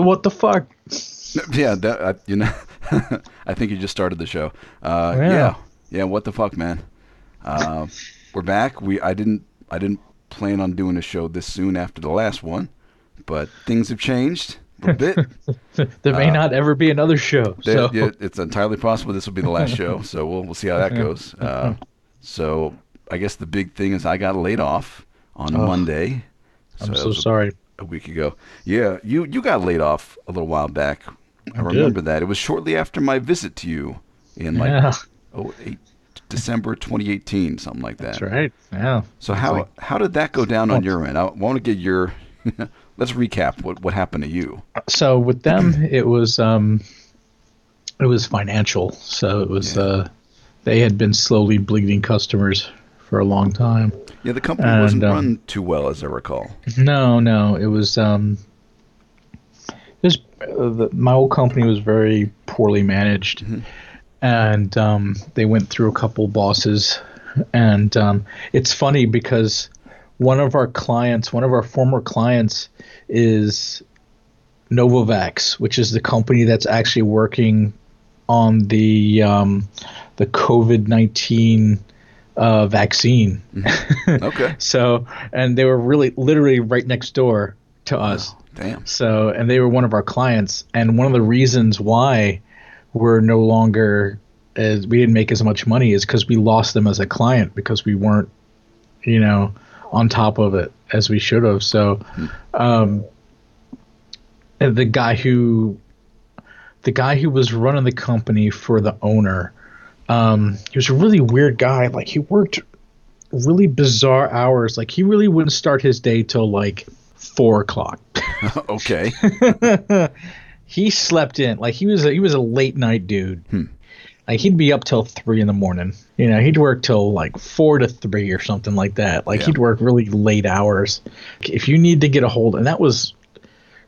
So what the fuck? Yeah, that, I, you know, I think you just started the show. Uh, Yeah. yeah. yeah, What the fuck, man? Uh, we're back. We I didn't I didn't plan on doing a show this soon after the last one, but things have changed a bit. There may not ever be another show. So Uh, yeah, it's entirely possible this will be the last show, so we'll we'll see how that goes. Uh, so I guess the big thing is I got laid off on Monday. I'm so sorry. A week ago. Yeah, you you got laid off a little while back. I remember that. It was shortly after my visit to you in like yeah, oh eight December 2018, something like that. that's right. Yeah. So how how did that go down on your end? I want to get your let's recap what what happened to you. So with them, it was um, it was financial. So it was uh, they had been slowly bleeding customers for a long time. Yeah, the company And, wasn't um, run too well as I recall. No, no, it was um, it was uh, the, my old company was very poorly managed, and um, they went through a couple bosses, and um, it's funny because one of our clients, one of our former clients, is Novavax, which is the company that's actually working on the um, the COVID nineteen uh, vaccine. Okay. So, and they were really literally right next door to us. Damn. So, and they were one of our clients. And one of the reasons why we're no longer as we didn't make as much money is because we lost them as a client because we weren't, you know, on top of it as we should have. So, um, the guy who, the guy who was running the company for the owner, um, he was a really weird guy. Like he worked really bizarre hours. Like he really wouldn't start his day till like four o'clock. okay. he slept in. Like he was a, he was a late night dude. Like he'd be up till three in the morning. You know, he'd work till like four to three or something like that. Like Yeah. he'd work really late hours. If you need to get a hold, and that was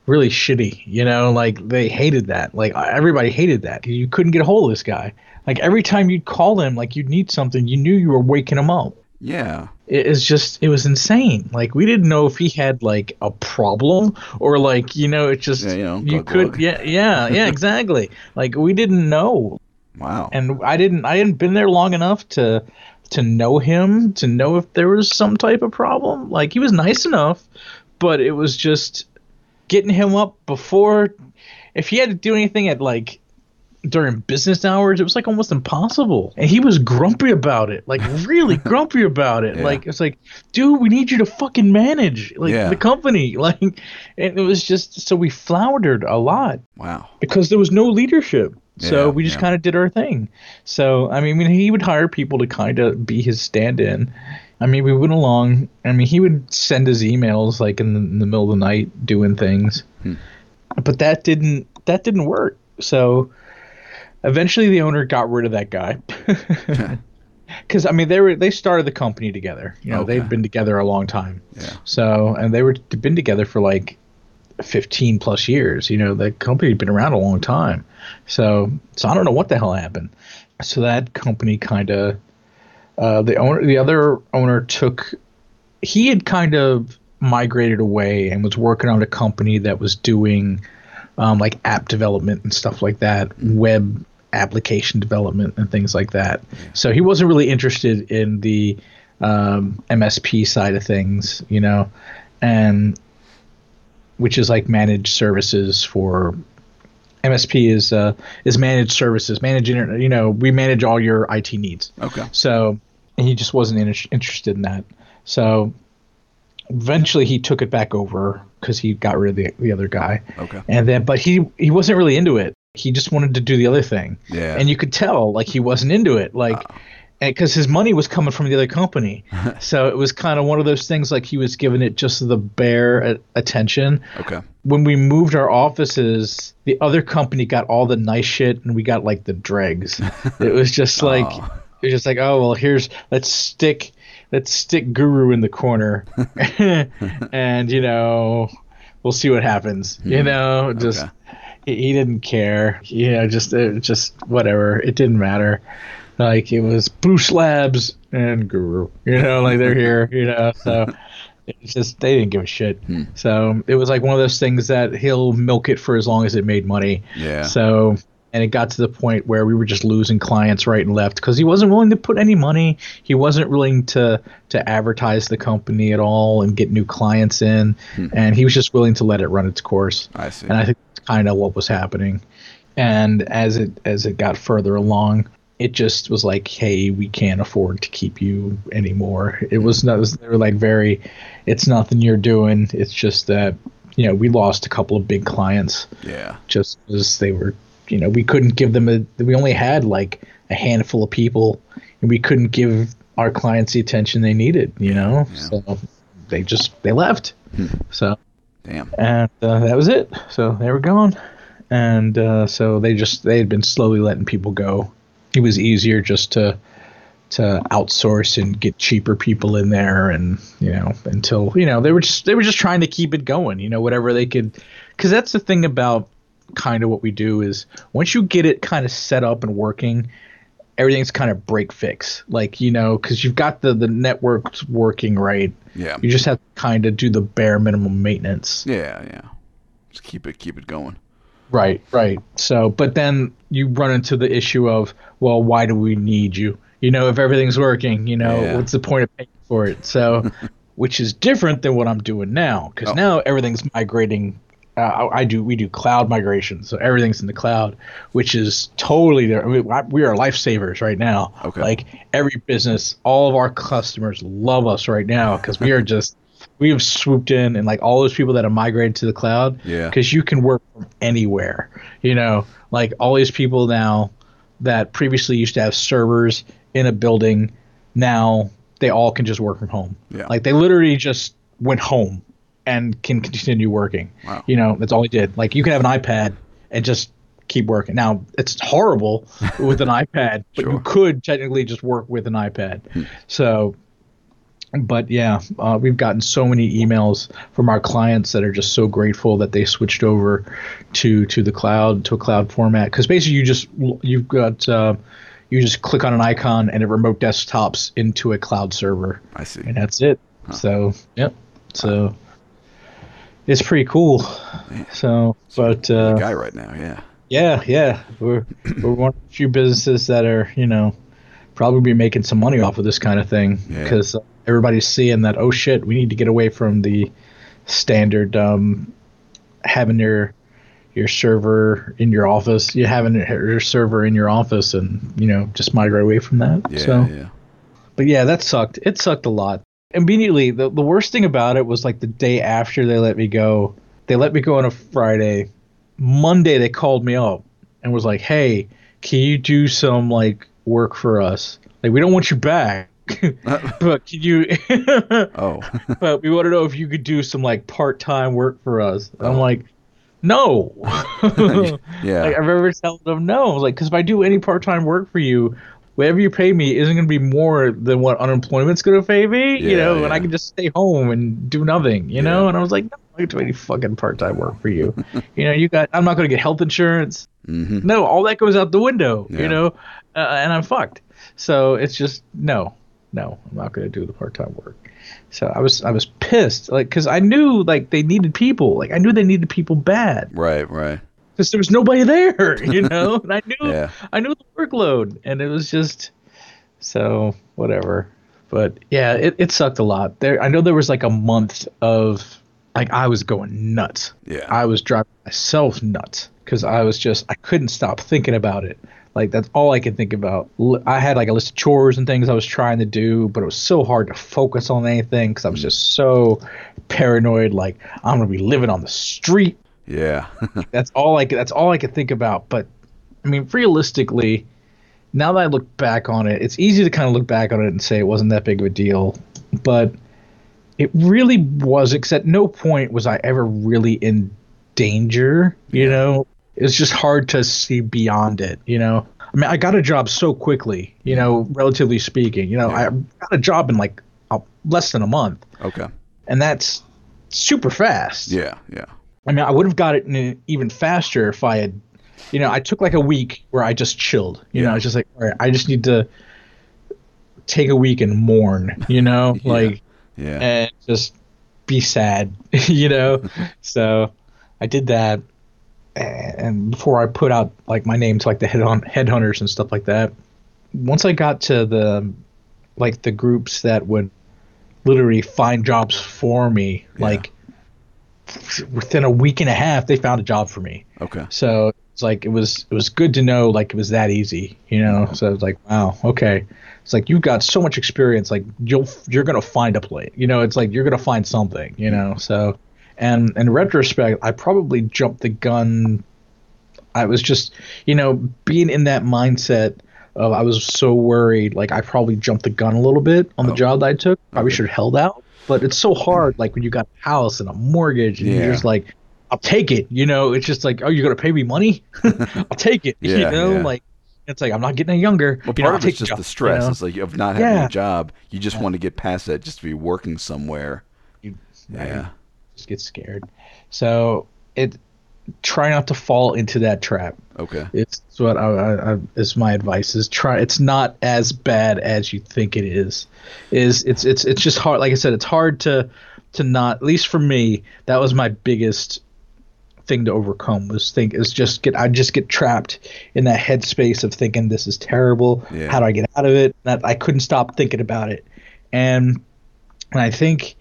really shitty. You know, like they hated that. Like everybody hated that. You couldn't get a hold of this guy. Like every time you'd call him, like you'd need something, you knew you were waking him up Yeah. it is just it was insane like we didn't know if he had like a problem or like you know it just Yeah, you know, you could yeah yeah yeah exactly like we didn't know Wow. and i didn't i hadn't been there long enough to to know him to know if there was some type of problem like he was nice enough but it was just getting him up before if he had to do anything at like during business hours it was like almost impossible and he was grumpy about it like really grumpy about it Yeah. like it's like dude we need you to fucking manage like Yeah. the company like and it was just so we floundered a lot wow. because there was no leadership. So Yeah, we just kind of did our thing. So I mean, he would hire people to kind of be his stand-in. I mean, we went along. I mean, he would send his emails like in the, in the middle of the night doing things, Hmm. but that didn't that didn't work. So eventually, the owner got rid of that guy. Because I mean, they were they started the company together. You know, Okay. they've been together a long time. Yeah. So, and they were been together for like 15 plus years. You know, the company had been around a long time. So, so I don't know what the hell happened. So that company kind of, uh, the owner, the other owner took, he had kind of migrated away and was working on a company that was doing, um, like app development and stuff like that, web application development and things like that. So he wasn't really interested in the um, MSP side of things, you know, and which is like managed services for MSP is uh, is managed services, managing you know we manage all your IT needs. Okay. So he just wasn't in, interested in that. So eventually he took it back over because he got rid of the, the other guy. Okay. And then, but he he wasn't really into it. He just wanted to do the other thing. Yeah. And you could tell like he wasn't into it, like because his money was coming from the other company. so it was kind of one of those things like he was giving it just the bare attention. Okay. When we moved our offices, the other company got all the nice shit, and we got like the dregs. it was just like Oh. it was just like oh well here's let's stick let's stick Guru in the corner, and you know we'll see what happens. You hmm. know just. Okay. He, he didn't care, you know. Just, it, just whatever. It didn't matter. Like it was Bruce Labs and Guru, you know. Like they're here, you know. So, It's just they didn't give a shit. Hmm. So it was like one of those things that he'll milk it for as long as it made money. Yeah. So and it got to the point where we were just losing clients right and left because he wasn't willing to put any money. He wasn't willing to to advertise the company at all and get new clients in, and he was just willing to let it run its course. I see. And I think that's kind of what was happening. And as it as it got further along, it just was like, hey, we can't afford to keep you anymore. It was not. They were like very, it's nothing you're doing. It's just that you know we lost a couple of big clients yeah. just as they were you know we couldn't give them a we only had like a handful of people and we couldn't give our clients the attention they needed you know Yeah. so they just they left so Damn. and uh, that was it so they were gone and uh, so they just they had been slowly letting people go it was easier just to to outsource and get cheaper people in there and you know until you know they were just they were just trying to keep it going you know whatever they could because that's the thing about kind of what we do is once you get it kind of set up and working everything's kind of break fix like you know because you've got the the networks working right Yeah. you just have to kind of do the bare minimum maintenance Yeah. Yeah. Just keep it keep it going. Right, right. So, but then you run into the issue of, well, why do we need you? You know, if everything's working, you know, Yeah. what's the point of paying for it? So, which is different than what I'm doing now, because Oh. now everything's migrating. Uh, I I do we do cloud migration, so everything's in the cloud, which is totally. there. I mean, we are lifesavers right now. Okay. Like every business, all of our customers love us right now because we are just. We have swooped in and like all those people that have migrated to the cloud, Yeah. because you can work from anywhere. You know, like all these people now that previously used to have servers in a building, now they all can just work from home. Yeah. Like they literally just went home and can continue working. Wow. You know, that's all he did. Like you can have an iPad and just keep working. Now it's horrible with an iPad, but Sure. you could technically just work with an iPad. Hmm. So but yeah, uh, we've gotten so many emails from our clients that are just so grateful that they switched over to to the cloud to a cloud format because basically you just you've got uh, you just click on an icon and it remote desktops into a cloud server I see. and that's it. So yep, so it's pretty cool. So but uh, Guy right now. Yeah. yeah, yeah, we're we're one of the few businesses that are you know probably be making some money off of this kind of thing Yeah. Everybody's seeing that oh shit we need to get away from the standard um, having your your server in your office you having your server in your office and you know just migrate away from that Yeah. so Yeah. but yeah, that sucked. It sucked a lot. Immediately, the, the worst thing about it was like the day after they let me go, they let me go on a Friday. Monday, they called me up and was like, hey, can you do some like work for us? Like, we don't want you back. but can you Oh. but we want to know if you could do some like part-time work for us And i'm Oh. like no yeah. like, I've ever telling them no. I was like, because if I do any part time work for you, whatever you pay me isn't going to be more than what unemployment's going to pay me, you know, yeah. and I can just stay home and do nothing, you know? And I was like, no, I can do any fucking part time work for you. you know, you got, I'm not going to get health insurance. hmm No, all that goes out the window, Yeah. you know, uh, and I'm fucked. So it's just, no, no, I'm not going to do the part time work. So I was, I was pissed, like, because I knew, like, they needed people. Like, I knew they needed people bad Right. Right. because there was nobody there, you know. and I knew Yeah. I knew the workload, and it was just so whatever. But yeah, it, it sucked a lot. There, I know there was like a month of like I was going nuts. Yeah. I was driving myself nuts because I was just I couldn't stop thinking about it. Like that's all I could think about. I had like a list of chores and things I was trying to do, but it was so hard to focus on anything because I was mm. just so paranoid. Like I'm gonna be living on the street Yeah. that's all I could, that's all I could think about. But I mean, realistically, now that I look back on it, it's easy to kind of look back on it and say it wasn't that big of a deal. But it really was. At no point was I ever really in danger. You know, it's just hard to see beyond it. You know, I mean, I got a job so quickly. You know, relatively speaking. You know, I got a job in like uh, less than a month, okay. and that's super fast. Yeah. Yeah. I mean, I would have got it in even faster if I had, you know, I took like a week where I just chilled. You know, I was just like, all right, I just need to take a week and mourn. You know, Yeah. like Yeah. and just be sad, you know. so I did that, and before I put out like my name to like the head on headhunters and stuff like that. Once I got to the like the groups that would literally find jobs for me, Yeah. like within a week and a half, they found a job for me. Okay. So it's like it was it was good to know like it was that easy, you know. So it's like wow, okay. It's like you've got so much experience, like you'll you're gonna find a plate, you know. It's like you're gonna find something, you know. So, and in retrospect, I probably jumped the gun. I was just, you know, being in that mindset of I was so worried, like I probably jumped the gun a little bit on the Oh. job that I took. Probably Okay. should have held out, but it's so hard, like when you got a house and a mortgage, and Yeah. you're just like, I'll take it. You know, it's just like, oh, you're gonna pay me money? I'll take it. Yeah, you know, yeah. like it's like I'm not getting any younger. Well, you part know, of it's just job, the stress. You know? It's like of not having Yeah. a job. You just want to get past that, just to be working somewhere. You- Yeah. Just get scared. So it try not to fall into that trap. Okay. It's what I, I, I is my advice is try. It's not as bad as you think it is. Is it's it's it's just hard. Like I said, it's hard to to not. At least for me, that was my biggest thing to overcome was think is just get I just get trapped in that headspace of thinking this is terrible. Yeah. How do I get out of it? That I couldn't stop thinking about it, and and I think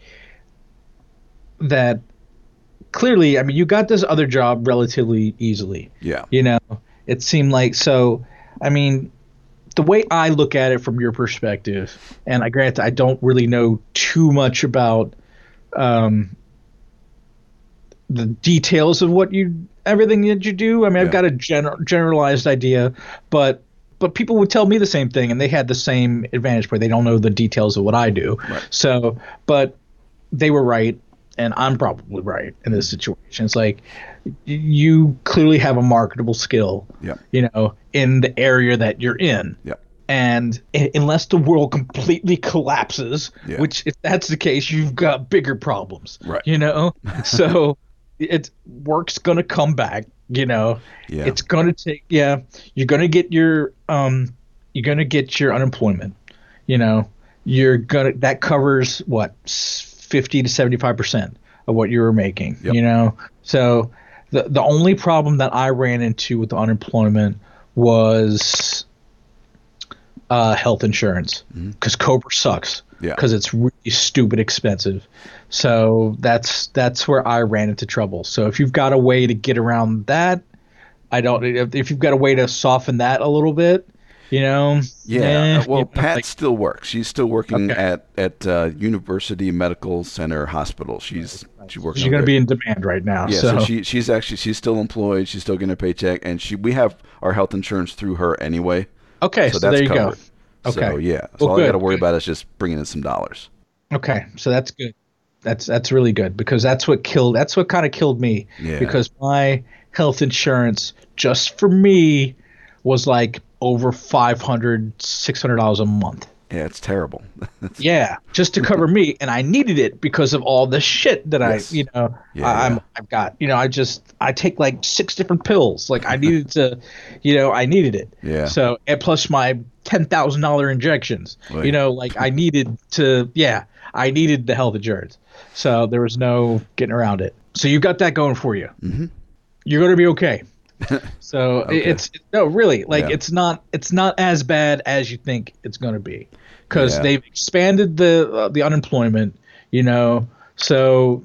that clearly, I mean, you got this other job relatively easily. Yeah. You know, it seemed like so. I mean, the way I look at it from your perspective, and I grant I don't really know too much about um, the details of what you everything that you do. I mean, Yeah. I've got a gener- generalized idea, but but people would tell me the same thing, and they had the same advantage point. They don't know the details of what I do. Right. So, but they were right, and I'm probably right in this situation. It's like you clearly have a marketable skill, Yep. you know, in the area that you're in. Yep. And unless the world completely collapses, Yeah. which if that's the case, you've got bigger problems. Right. You know, so it's work's gonna come back. You know, Yeah. it's gonna take. Yeah, you're gonna get your um, you're gonna get your unemployment. You know, you're gonna that covers what fifty to seventy five percent of what you were making. Yep. You know, so the the only problem that I ran into with the unemployment was uh, health insurance because Cobra sucks Mm-hmm. Yeah. because it's really stupid expensive. So that's that's where I ran into trouble. So if you've got a way to get around that, I don't. If you've got a way to soften that a little bit, you know. Yeah. eh, uh, well, you know, Pat like- still works. She's still working Okay. at at uh, University Medical Center Hospital. She's she works. she's going to be in demand right now. Yeah, so, so, she she's actually she's still employed. She's still getting a paycheck, and she we have our health insurance through her anyway. okay, so, so, that's there you covered. go. So Okay. yeah, so Well, all I got to worry good. about is just bringing in some dollars. Okay, so that's good. That's that's really good because that's what killed. That's what kind of killed me. Yeah. Because my health insurance just for me was like over 500 600 dollars a month. Yeah, it's terrible. Yeah, just to cover me, and I needed it because of all the shit that Yes. I, you know, Yeah, I, I'm yeah. I've got. You know, I just I take like six different pills. Like I needed to, you know, I needed it. Yeah. So and plus my ten thousand dollar injections. Right. You know, like I needed to. Yeah, I needed the health insurance. So there was no getting around it. So you got that going for you. Mhm. You're gonna be okay. So Okay. it's no really like Yeah. it's not it's not as bad as you think it's going to be because Yeah. they've expanded the uh, the unemployment you know so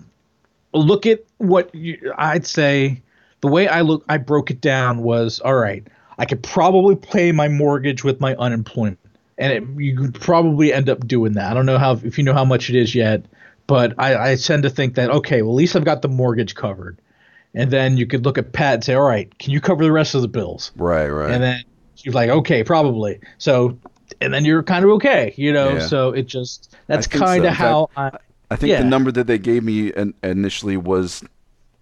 look at what you, I'd say the way I look I broke it down was all right I could probably pay my mortgage with my unemployment and it, you could probably end up doing that I don't know how if you know how much it is yet but I, I tend to think that okay well at least I've got the mortgage covered and then you could look at Pat and say, "All right, can you cover the rest of the bills?" Right, right. And then she's like, "Okay, probably." So, and then you're kind of okay, you know. Yeah. So it just that's kind In of how I, I think yeah. the number that they gave me in, initially was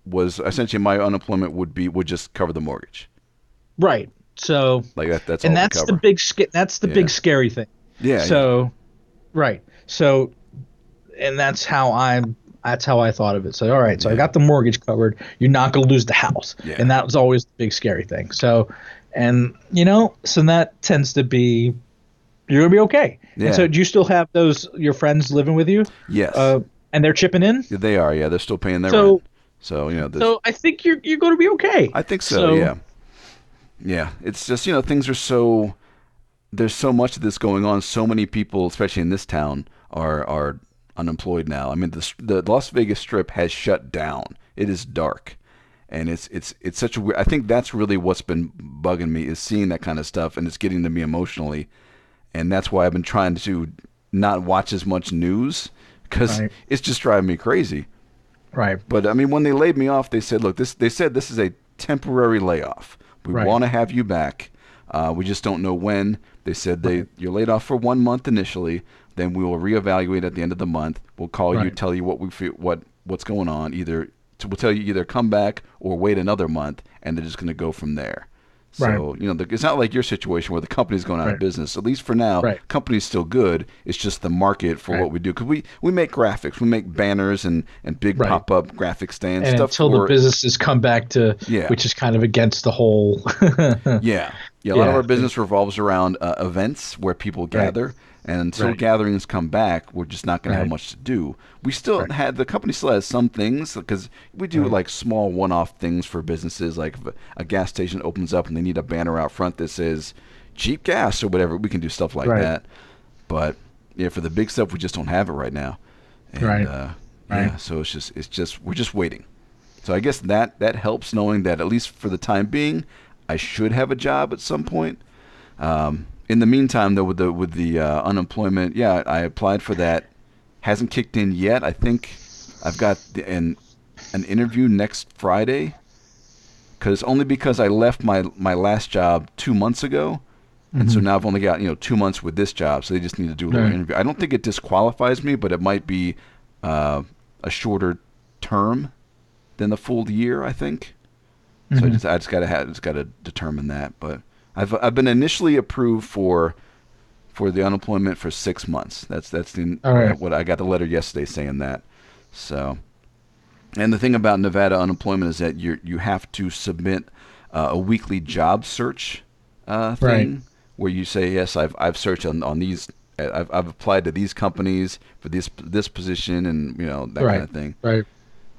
was essentially my unemployment would be would just cover the mortgage. right. So, Like that. That's and that's the big that's the Yeah. big scary thing. yeah. so, right. So, and that's how I'm. That's how I thought of it. So, all right. So I got the mortgage covered. You're not going to lose the house, Yeah. and that was always the big scary thing. So, and you know, so that tends to be you're gonna be okay. Yeah. And so, do you still have those your friends living with you? yeah. yes. Uh, and they're chipping in. Yeah, they are. Yeah, they're still paying their So- rent. So you know, there's- So I think you're you're going to be okay. I think so, So- Yeah. Yeah. It's just you know things are so there's so much of this going on. So many people, especially in this town, are are unemployed now. I mean, the the Las Vegas Strip has shut down. It is dark, and it's it's it's such a weird. I think that's really what's been bugging me is seeing that kind of stuff, and it's getting to me emotionally, and that's why I've been trying to not watch as much news because Right. it's just driving me crazy. Right. But I mean, when they laid me off, they said, "Look, this." They said this is a temporary layoff. We Right. want to have you back. Uh, we just don't know when. They said they you're laid off for one month initially. Then we will reevaluate at the end of the month. We'll call you, tell you what we feel, what what's going on. Either so we'll tell you either come back or wait another month, and they're just going to go from there. So you know, the, it's not like your situation where the company's going out Right. of business. At least for now, Right. company's still good. It's just the market for Right. what we do because we we make graphics, we make banners and and big Right. pop up graphic stands And stuff. until for, the businesses come back to, Yeah. which is kind of against the whole. yeah, yeah. A lot of our business revolves around uh, events where people gather, and until Right. gatherings come back, we're just not going to have much to do. We still Right. had the company still has some things because we do Right. like small one-off things for businesses, like if a, a gas station opens up and they need a banner out front that says cheap gas or whatever. We can do stuff like Right. that, but yeah, for the big stuff, we just don't have it right now. And, Right. Uh, Right. Yeah, so it's just it's just we're just waiting. So I guess that that helps knowing that at least for the time being, I should have a job at some point. Um, in the meantime, though, with the with the uh, unemployment, yeah, I applied for that. Hasn't kicked in yet. I think I've got the, an an interview next Friday. Because it's only because I left my my last job two months ago, and so now I've only got you know two months with this job. So they just need to do a little Right. interview. I don't think it disqualifies me, but it might be uh, a shorter term than the full year. I think. So I Mhm. just I just gotta have just gotta determine that. But I've I've been initially approved for for the unemployment for six months. That's that's the right. what I got the letter yesterday saying that. So, and the thing about Nevada unemployment is that you you have to submit uh, a weekly job search uh, thing Right. where you say yes I've I've searched on on these. I've, I've applied to these companies for this this position and you know that Right. kind of thing right.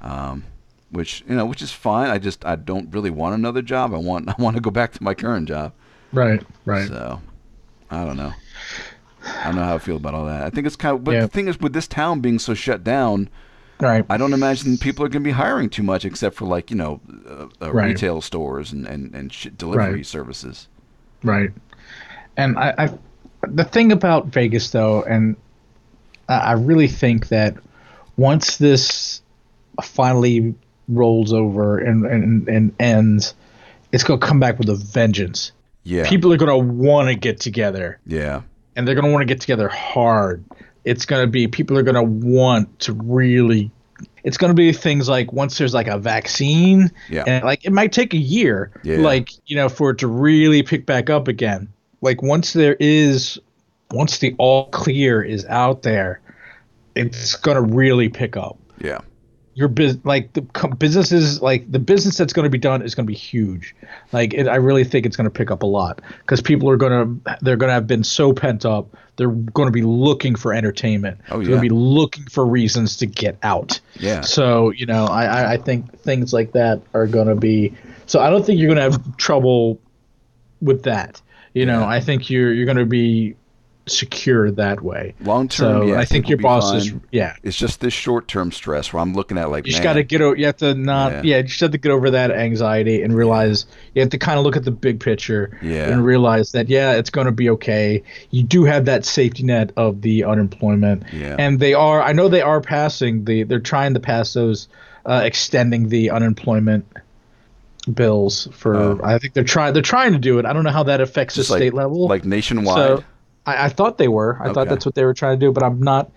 um, which you know, which is fine. I just I don't really want another job. I want I want to go back to my current job. Right. Right. So I don't know. I don't know how I feel about all that. I think it's kind of, but Yeah. the thing is, with this town being so shut down, right. I don't imagine people are going to be hiring too much, except for like you know, uh, uh, Right. retail stores and and and delivery Right. services. Right. And I, I, the thing about Vegas though, and I really think that once this finally rolls over and and, and ends, it's gonna come back with a vengeance. Yeah, People are gonna want to get together, yeah, and they're gonna want to get together hard. It's gonna be people are gonna want to really. It's gonna be things like once there's like a vaccine, yeah, and like it might take a year Yeah. like you know for it to really pick back up again like once there is once the all clear is out there it's going to really pick up yeah, your business like the co- businesses like the business that's going to be done is going to be huge like it, i really think it's going to pick up a lot because people are going to they're going to have been so pent up they're going to be looking for entertainment Oh, yeah. they're going to be looking for reasons to get out yeah. so you know, I I, I think things like that are going to be. So I don't think you're going to have trouble with that. You know, Yeah. I think you're you're going to be secure that way. Long term, So yeah, I think your boss is yeah. It's just this short term stress where I'm looking at like You just got to get over. You have to not. Yeah. Yeah. you just have to get over that anxiety and realize you have to kind of look at the big picture Yeah. and realize that yeah, it's going to be okay. You do have that safety net of the unemployment, Yeah. and they are. I know they are passing the. They're trying to pass those, uh, extending the unemployment bills for. Oh. I think they're trying. They're trying to do it. I don't know how that affects the like, state level. like nationwide. So I, I thought they were. I Okay. thought that's what they were trying to do, but I'm not.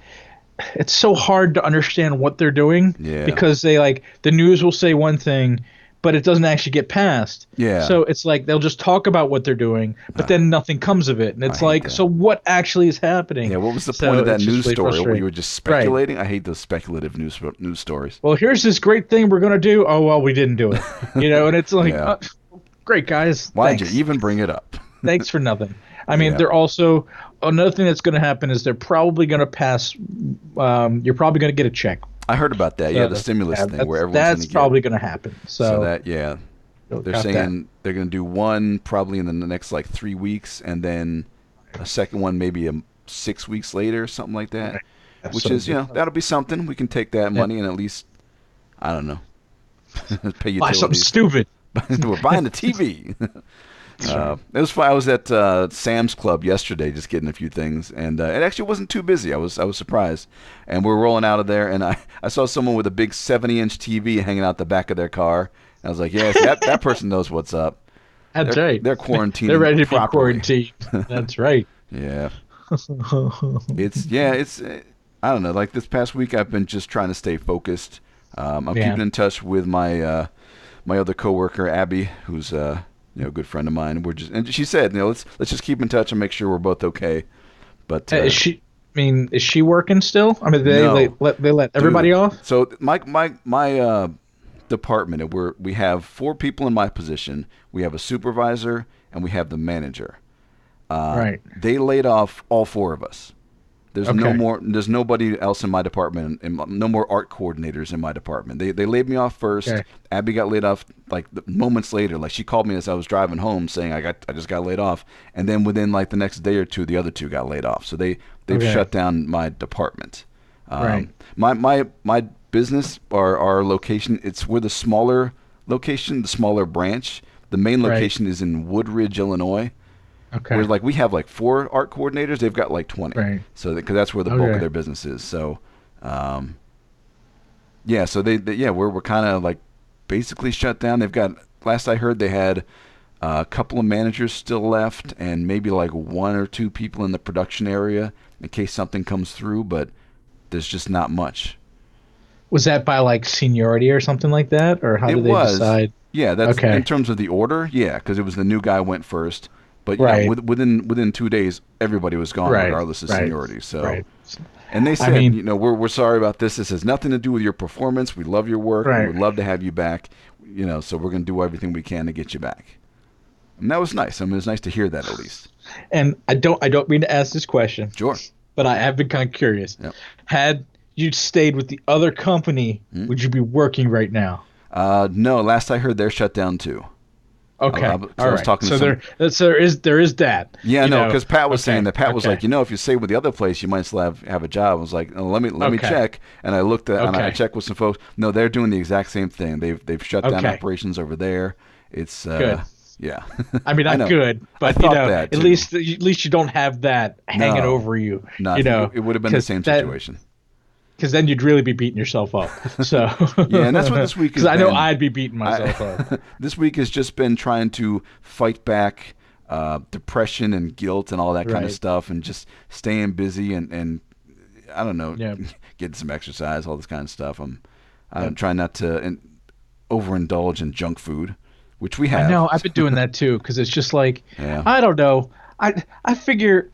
It's so hard to understand what they're doing Yeah. because they like the news will say one thing, but it doesn't actually get passed. Yeah. So it's like they'll just talk about what they're doing, but then nothing comes of it, and it's like, that. so what actually is happening? Yeah, what was the So point of that news really story where you were just Right. speculating? I hate those speculative news news stories. Well, here's this great thing we're gonna do. Oh well, we didn't do it. You know, and it's like, Yeah. uh, great guys. Why'd you even bring it up? thanks for nothing. I mean, Yeah. they're also another thing that's going to happen is they're probably going to pass. Um, you're probably going to get a check. I heard about that. Yeah, the stimulus yeah, thing where everyone's that's gonna probably going to happen. So, So that yeah, they're got that. saying they're going to do one probably in the next like three weeks, and then a second one maybe a, six weeks later, or something like that. Right. Which so is you know that'll be something. We can take that money and at least I don't know pay buy something stupid. We're buying a TV. Uh, it was fun. I was at uh, Sam's Club yesterday, just getting a few things, and uh, it actually wasn't too busy. I was I was surprised, and we are rolling out of there, and I, I saw someone with a big 70 inch TV hanging out the back of their car. I was like, yes, that that person knows what's up. That's They're- right. they're quarantining They're ready to properly. be quarantined. That's right. Yeah, it's yeah, it's uh, I don't know. Like this past week, I've been just trying to stay focused. Um, I'm Yeah. keeping in touch with my uh, my other coworker Abby, who's uh, you know good friend of mine. We're just and she said, you know, let's let's just keep in touch and make sure we're both okay. But uh, is she? I mean, is she working still? I mean, they, No. they let they let everybody Dude, off. So my my my uh, department, we're we have four people in my position. We have a supervisor and we have the manager. Uh, Right. They laid off all four of us. There's no more. There's nobody else in my department, and no more art coordinators in my department. They they laid me off first. Okay. Abby got laid off like the, moments later. Like she called me as I was driving home, saying I got I just got laid off. And then within like the next day or two, the other two got laid off. So they they've Okay. shut down my department. Um, Right. My my my business, our our location, it's we're the smaller location, the smaller branch. The main Right. location is in Woodridge, Illinois. Okay. Where like we have like four art coordinators, they've got like twenty. Right. So because that's where the bulk of their business is. So, um, yeah. So they, they yeah we're we're kind of like basically shut down. They've got last I heard they had uh, a couple of managers still left and maybe like one or two people in the production area in case something comes through, but there's just not much. was that by like seniority or something like that, or how it did they was decide? yeah that's Okay. in terms of the order yeah because it was the new guy went first. But Right. with, within within two days, everybody was gone, Right, regardless of right, seniority. So. And they said, mean- you know, we're, we're sorry about this. This has nothing to do with your performance. We love your work. Right. We would love to have you back. You know, so we're going to do everything we can to get you back. And that was nice. I mean, it was nice to hear that at least. And I don't I don't mean to ask this question, Sure. but I have been kind of curious. Yep. Had you stayed with the other company, Hmm? would you be working right now? Uh, no, last I heard, they're shut down too. Okay, I- I was all right. talking so there, that's- there is there is that. Yeah, no, because Pat was Okay, saying that. Pat was like, you know, if you stay with the other place, you might still have, have a job. I was like, oh, let me let me check. And I looked at and I checked with some folks. No, they're doing the exact same thing. They've they've shut down Okay. operations over there. It's uh, Good. Yeah. I mean, I not know. good, but you know, at least at least you don't have that hanging No. over you. No, you know, it would have been the same that- situation. Because then you'd really be beating yourself up. So Yeah, and that's what this week has Because I know. I'd be beating myself I- up. this week has just been trying to fight back uh, depression and guilt and all that kind of stuff, and just staying busy and and I don't know, Yeah. getting some exercise, all this kind of stuff. I'm I'm trying not to in, overindulge in junk food, which we have. I know I've been doing that too because it's just like Yeah. I don't know. I I figure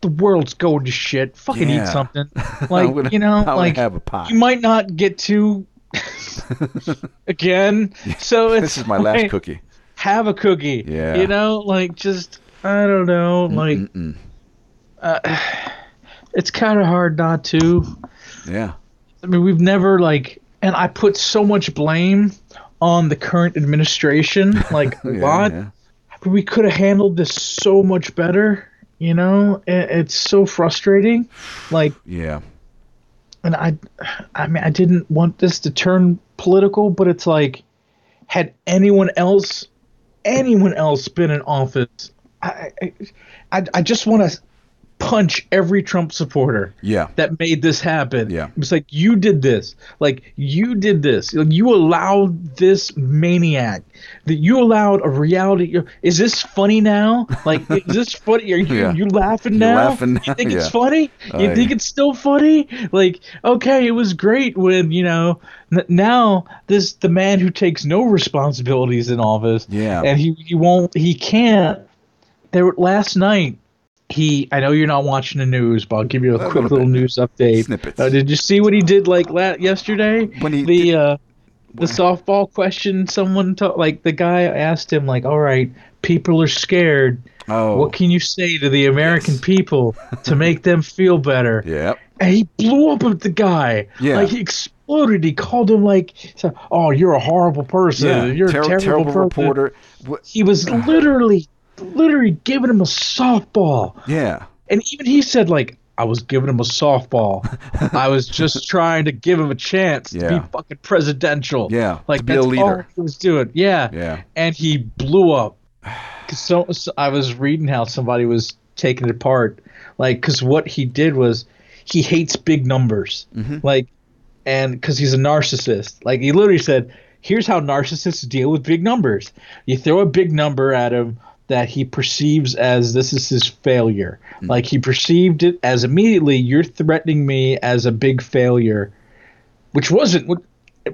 the world's going to shit. Fucking Yeah. eat something. Like gonna- you know, like have a pie. you might not get to again. So it's this is my last like, cookie. Have a cookie. Yeah. You know, like just I don't know, like uh, it's kind of hard not to. Yeah. I mean, we've never like, and I put so much blame on the current administration, like a Yeah, lot. yeah. We could have handled this so much better. You know, it, it's so frustrating. Like, Yeah. and I, I mean, I didn't want this to turn political, but it's like, had anyone else, anyone else been in office, I, I, I, I just want to punch every Trump supporter Yeah. that made this happen. Yeah. It's like you did this. Like you did this. Like, you allowed this maniac. That you allowed a reality. Is this funny now? Like is this funny? Are you Yeah. you laughing You're now? laughing now? You think it's Yeah. funny? You think it's still funny? Like okay, it was great when you know. N- now this the man who takes no responsibilities in office. Yeah. And he he won't. He can't. There last night. He, I know you're not watching the news, but I'll give you a, A quick little little news update. Snippets. Uh, did you see what he did like la- yesterday? When he the did- uh, the softball question someone ta- like the guy asked him like all right people are scared Oh. what can you say to the american Yes. people to make them feel better Yep. and he blew up at the guy Yeah. like he exploded he called him like oh you're a horrible person Yeah. you're Ter- a terrible, terrible person." reporter. He was literally literally giving him a softball Yeah. and even he said like I was giving him a softball. I was just trying to give him a chance to be fucking presidential. Yeah, like to be a leader. all he was doing. Yeah, Yeah. and he blew up. so, so I was reading how somebody was taking it apart, like because what he did was he hates big numbers, Mm-hmm. like, and because he's a narcissist. Like he literally said, "Here's how narcissists deal with big numbers. You throw a big number at him." That he perceives as this is his failure. Mm. Like he perceived it as immediately, you're threatening me as a big failure, which wasn't what.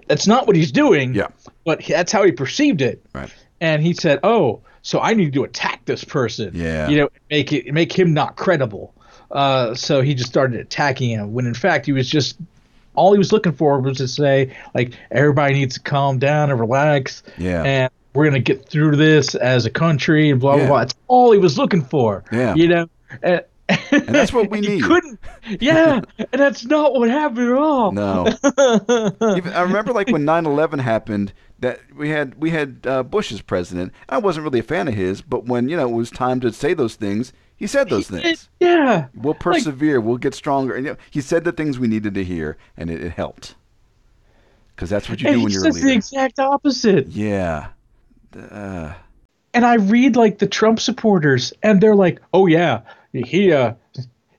That's not what he's doing Yeah. but he- that's how he perceived it. Right. And he said, "Oh, so I need to attack this person. Yeah. You know, make it make him not credible." Uh, so he just started attacking him. When in fact he was just all he was looking for was to say like everybody needs to calm down and relax. Yeah. And we're gonna get through this as a country and blah blah Yeah. blah. That's all he was looking for. Yeah. You know. And, And that's what we he need. Couldn't. Yeah. and that's not what happened at all. No. Even, I remember like when 9/11 happened that we had we had uh, Bush as president. I wasn't really a fan of his, but when you know it was time to say those things, he said those things. yeah. We'll persevere. we'll get stronger. And you know, he said the things we needed to hear, and it, it helped. Because that's what you do when you're a says the exact opposite. Yeah. Uh, and I read like the Trump supporters, and they're like, "Oh yeah, he uh,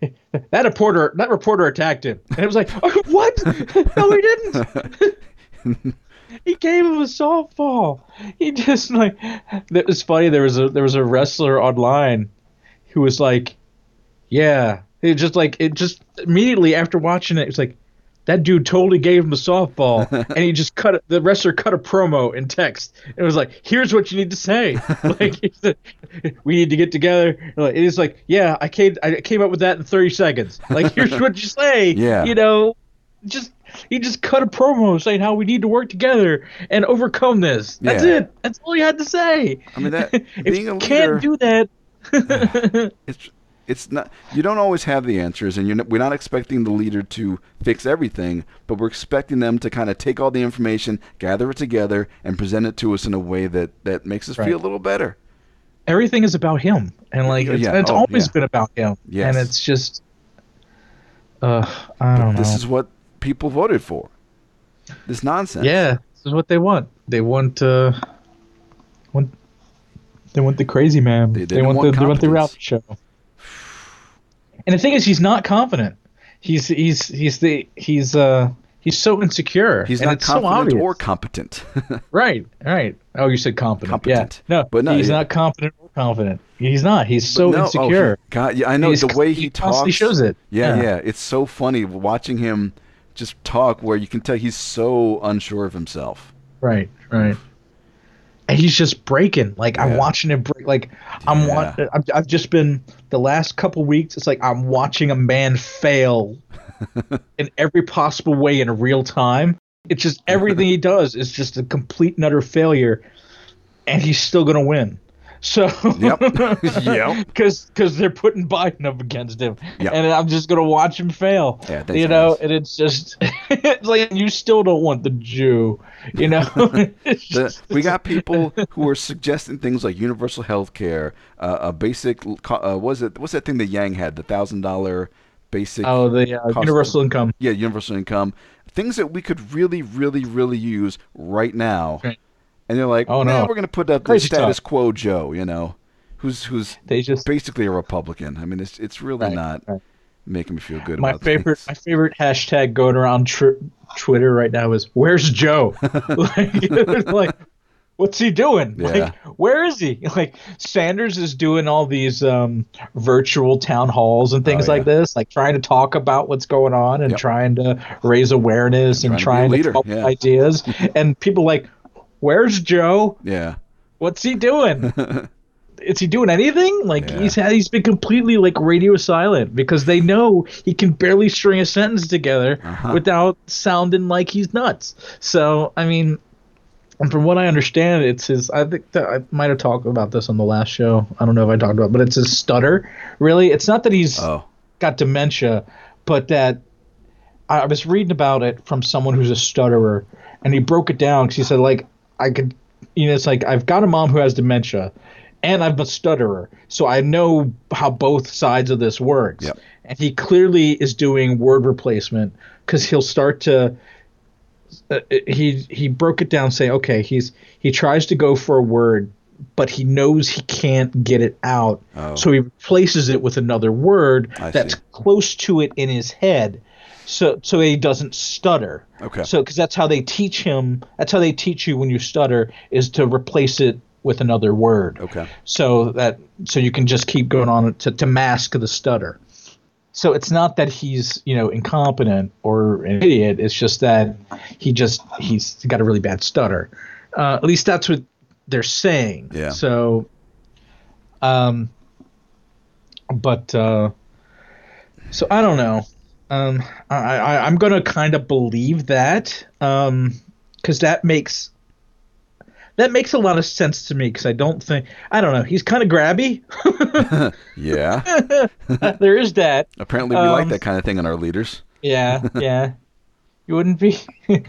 that reporter that reporter attacked him," and it was like, oh, "What? no, he didn't. he gave him a softball. He just like that was funny. There was a there was a wrestler online who was like, "Yeah." It just like it just immediately after watching it, it's like. That dude totally gave him a softball, and he just cut. The wrestler cut a promo in text. It was like, "Here's what you need to say." like, we need to get together. Like, It is like, yeah, I came, I came up with that in 30 seconds. Like, here's what you say. Yeah. You know, just he just cut a promo saying how we need to work together and overcome this. That's Yeah. it. That's all he had to say. I mean, that- if being you a can't do that. it's it's not you don't always have the answers and you're not, we're not expecting the leader to fix everything but we're expecting them to kind of take all the information gather it together and present it to us in a way that that makes us Right. feel a little better Everything is about him, and like it's, Yeah, it's oh, always yeah. been about him. Yes. And it's just, uh, I don't know. this is what people voted for this nonsense Yeah, this is what they want. They want uh want they want the crazy man. They- They, they want, want the they want the reality show. And the thing is he's not confident. He's he's he's the he's uh he's so insecure. he's not it's so confident or competent right, right. Oh, you said competent. Competent. Yeah. No, But no, he's yeah. not confident or confident. He's not. He's so No, oh, insecure. he- God, yeah, I know He's- the way he, he talks. shows it. Yeah, Yeah. yeah, It's so funny watching him just talk, where you can tell he's so unsure of himself. Right, right. And he's just breaking. Like I'm watching him break. Like I'm Yeah. wa- I've, I've just been the last couple weeks. It's like I'm watching a man fail in every possible way in real time. It's just everything he does is just a complete and utter failure, and he's still gonna win. So Yep. Yep. because because they're putting Biden up against him, Yep. and I'm just gonna watch him fail. Yeah, you know, guys. and it's just it's like you still don't want the Jew, you know. The, we got people who are suggesting things like universal health care, uh, a basic, uh, was it, what's that thing that Yang had, the thousand dollar basic, oh the uh, cost of- universal income. yeah, universal income, things that we could really, really, really use right now. Right. And they're like, Oh, "Nah, no. we're going to put up the status talk. quo Joe, you know, who's who's They just basically a Republican. I mean, it's it's really Right, not right. making me feel good my about favorite things. my favorite hashtag going around tr- Twitter right now is "Where's Joe?" like, like, what's he doing? Yeah. Like, where is he? Like, Sanders is doing all these um, virtual town halls and things Oh, yeah. like this, like trying to talk about what's going on and Yep. trying to raise awareness and Trying trying to to, up yeah. ideas. and people like, "Where's Joe? Yeah. What's he doing?" is he doing anything? Like Yeah. he's had he's been completely like radio silent because they know he can barely string a sentence together Uh-huh. without sounding like he's nuts. So I mean, and from what I understand, it's his. I think that I might have talked about this on the last show. I don't know if I talked about, it, but it's his stutter. Really, it's not that he's Oh, got dementia, but that I was reading about it from someone who's a stutterer, and he broke it down because he said like I could, you know, it's like I've got a mom who has dementia, and I'm a stutterer, so I know how both sides of this works. Yep. And he clearly is doing word replacement because he'll start to. Uh, he he broke it down saying okay he's he tries to go for a word but he knows he can't get it out Oh. so he replaces it with another word I that's see. close to it in his head so so he doesn't stutter. Okay. so because that's how they teach him that's how they teach you when you stutter is to replace it with another word. Okay. so that so you can just keep going on to, to mask the stutter. So it's not that he's you know incompetent or an idiot. It's just that he just he's got a really bad stutter. Uh, at least that's what they're saying. Yeah. so um but uh so i don't know um i, I i'm gonna kind of believe that um because that makes that makes a lot of sense to me because I don't think I don't know he's kind of grabby. Yeah. there is that. Apparently, we like Um, that kind of thing in our leaders. Yeah, yeah. You wouldn't be. I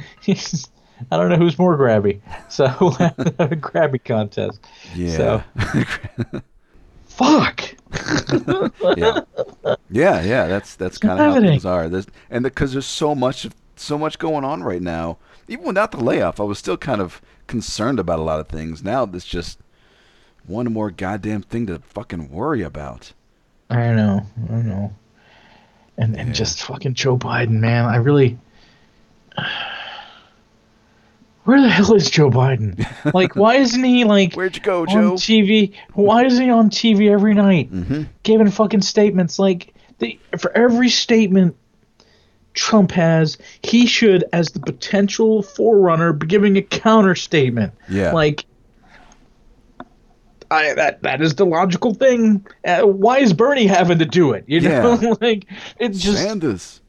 don't know who's more grabby. So we'll have a grabby contest. Yeah. Fuck. Yeah. Yeah, yeah. That's that's kind of how things are. There's, and because there's so much so much going on right now. Even without the layoff, I was still kind of concerned about a lot of things. Now there's just one more goddamn thing to fucking worry about. I know. I know. And and Yeah. just fucking Joe Biden, man. I really. Where the hell is Joe Biden? Like, why isn't he like Where'd you go, on Joe? TV? Why is he on TV every night? hmm giving fucking statements like the, for every statement Trump has, he should, as the potential forerunner, be giving a counter statement. Yeah. Like, I that that is the logical thing. Uh, why is Bernie having to do it? You know, Yeah. like it's just Sanders.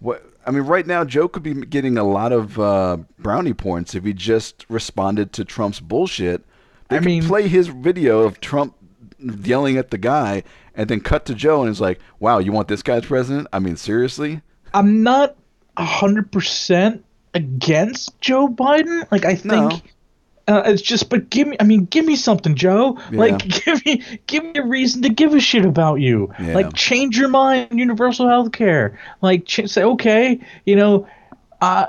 What? I mean, right now, Joe could be getting a lot of uh, brownie points if he just responded to Trump's bullshit. They I could mean- play his video of Trump yelling at the guy, and then cut to Joe, and it's like, "Wow, you want this guy as president? I mean, seriously? I'm not hundred percent against Joe Biden. Like I think No. Uh, it's just, but give me. I mean, give me something, Joe. Yeah. Like give me, give me a reason to give a shit about you. Yeah. Like change your mind, universal health care. Like ch- say, okay, you know, uh,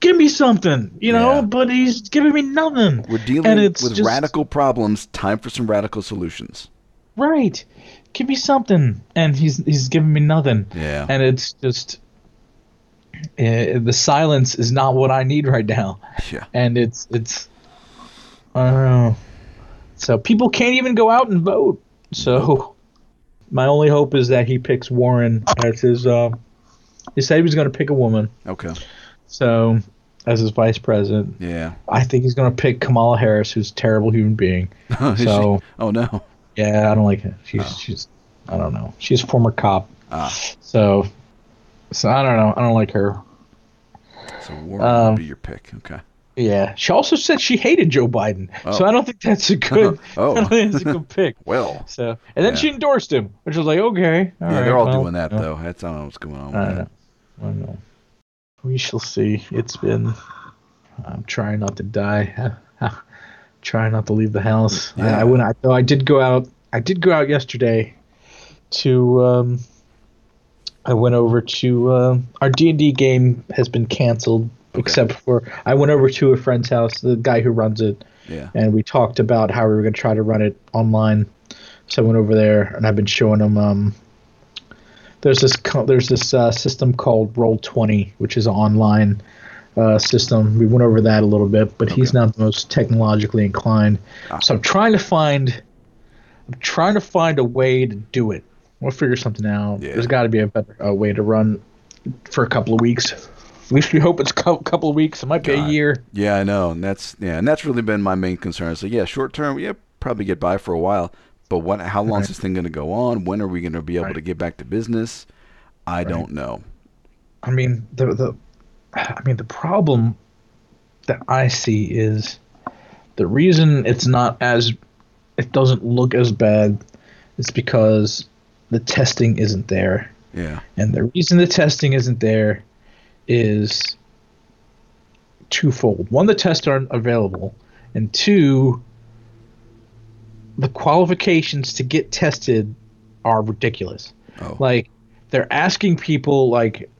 give me something, you know. Yeah. But he's giving me nothing. We're dealing and it's with just, radical problems. Time for some radical solutions." Right. Give me something, and he's he's giving me nothing. Yeah. And it's just. Uh, the silence is not what I need right now. Yeah. and it's it's I don't know. So people can't even go out and vote. So my only hope is that he picks Warren as his. Uh, he said he was going to pick a woman, Okay. so as his vice president. Yeah. I think he's going to pick Kamala Harris, who's a terrible human being. Is she- So- oh no. Yeah, I don't like her. She's Oh. she's I don't know. She's a former cop, Ah, so so I don't know. I don't like her. so Warren Um, would be your pick. Okay. Yeah. She also said she hated Joe Biden, so Oh. I don't think that's a good. Oh. I don't think that's a good pick. Well. So, and then Yeah. she endorsed him, which was like, okay, all yeah, right, they're all well, doing that well, though. That's I don't know what's going on. With I don't know. I don't know. We shall see. It's been. I'm trying not to die. trying not to leave the house. I, Yeah. I went. I, though I did go out. I did go out yesterday. To. Um, I went over to uh, our D and D game has been canceled, except for I went over to a friend's house, the guy who runs it, Yeah. and we talked about how we were going to try to run it online. So I went over there, and I've been showing them. Um, there's this co- there's this uh, system called Roll Twenty, which is an online uh, system. We went over that a little bit, but he's not the most technologically inclined. Ah. So I'm trying to find, I'm trying to find a way to do it. We'll figure something out. Yeah. There's got to be a better uh, way to run for a couple of weeks. At least we hope it's a cou- couple of weeks. It might be a year. Yeah, I know, and that's yeah, and that's really been my main concern. So yeah, short term, yeah, probably get by for a while, but what? How long is this thing going to go on? When are we going to be able Right. to get back to business? I don't know. I mean the the I mean the problem that I see is the reason it's not as it doesn't look as bad is because the testing isn't there. Yeah. And the reason the testing isn't there is twofold. One, the tests aren't available, and two, the qualifications to get tested are ridiculous. Oh. Like they're asking people like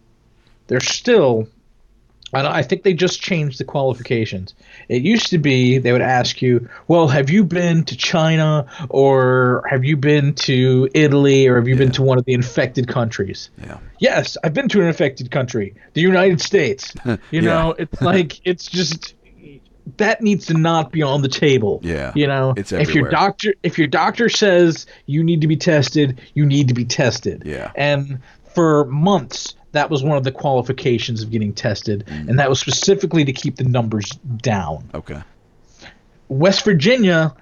they're still and I think they just changed the qualifications. It used to be they would ask you, "Well, have you been to China or have you been to Italy or have you been to one of the infected countries?" yeah. Yes, I've been to an infected country, the United States. You Yeah. know, it's like it's just that needs to not be on the table. Yeah. You know, It's if your doctor if your doctor says you need to be tested, you need to be tested. Yeah. And for months that was one of the qualifications of getting tested, Mm. and that was specifically to keep the numbers down. Okay. West Virginia,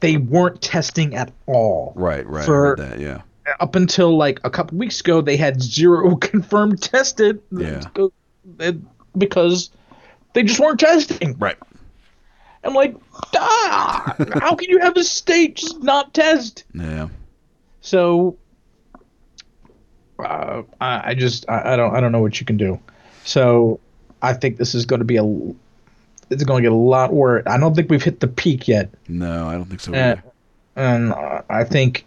they weren't testing at all Right. Right. For- that. Yeah. up until like a couple weeks ago, they had zero confirmed tested. Yeah. Because they just weren't testing. Right. I'm like, ah, how can you have a state just not test? Yeah. So, uh, I, I just, I, I don't, I don't know what you can do. So, I think this is going to be a, it's going to get a lot worse. I don't think we've hit the peak yet. No, I don't think so. Either. and uh, I think,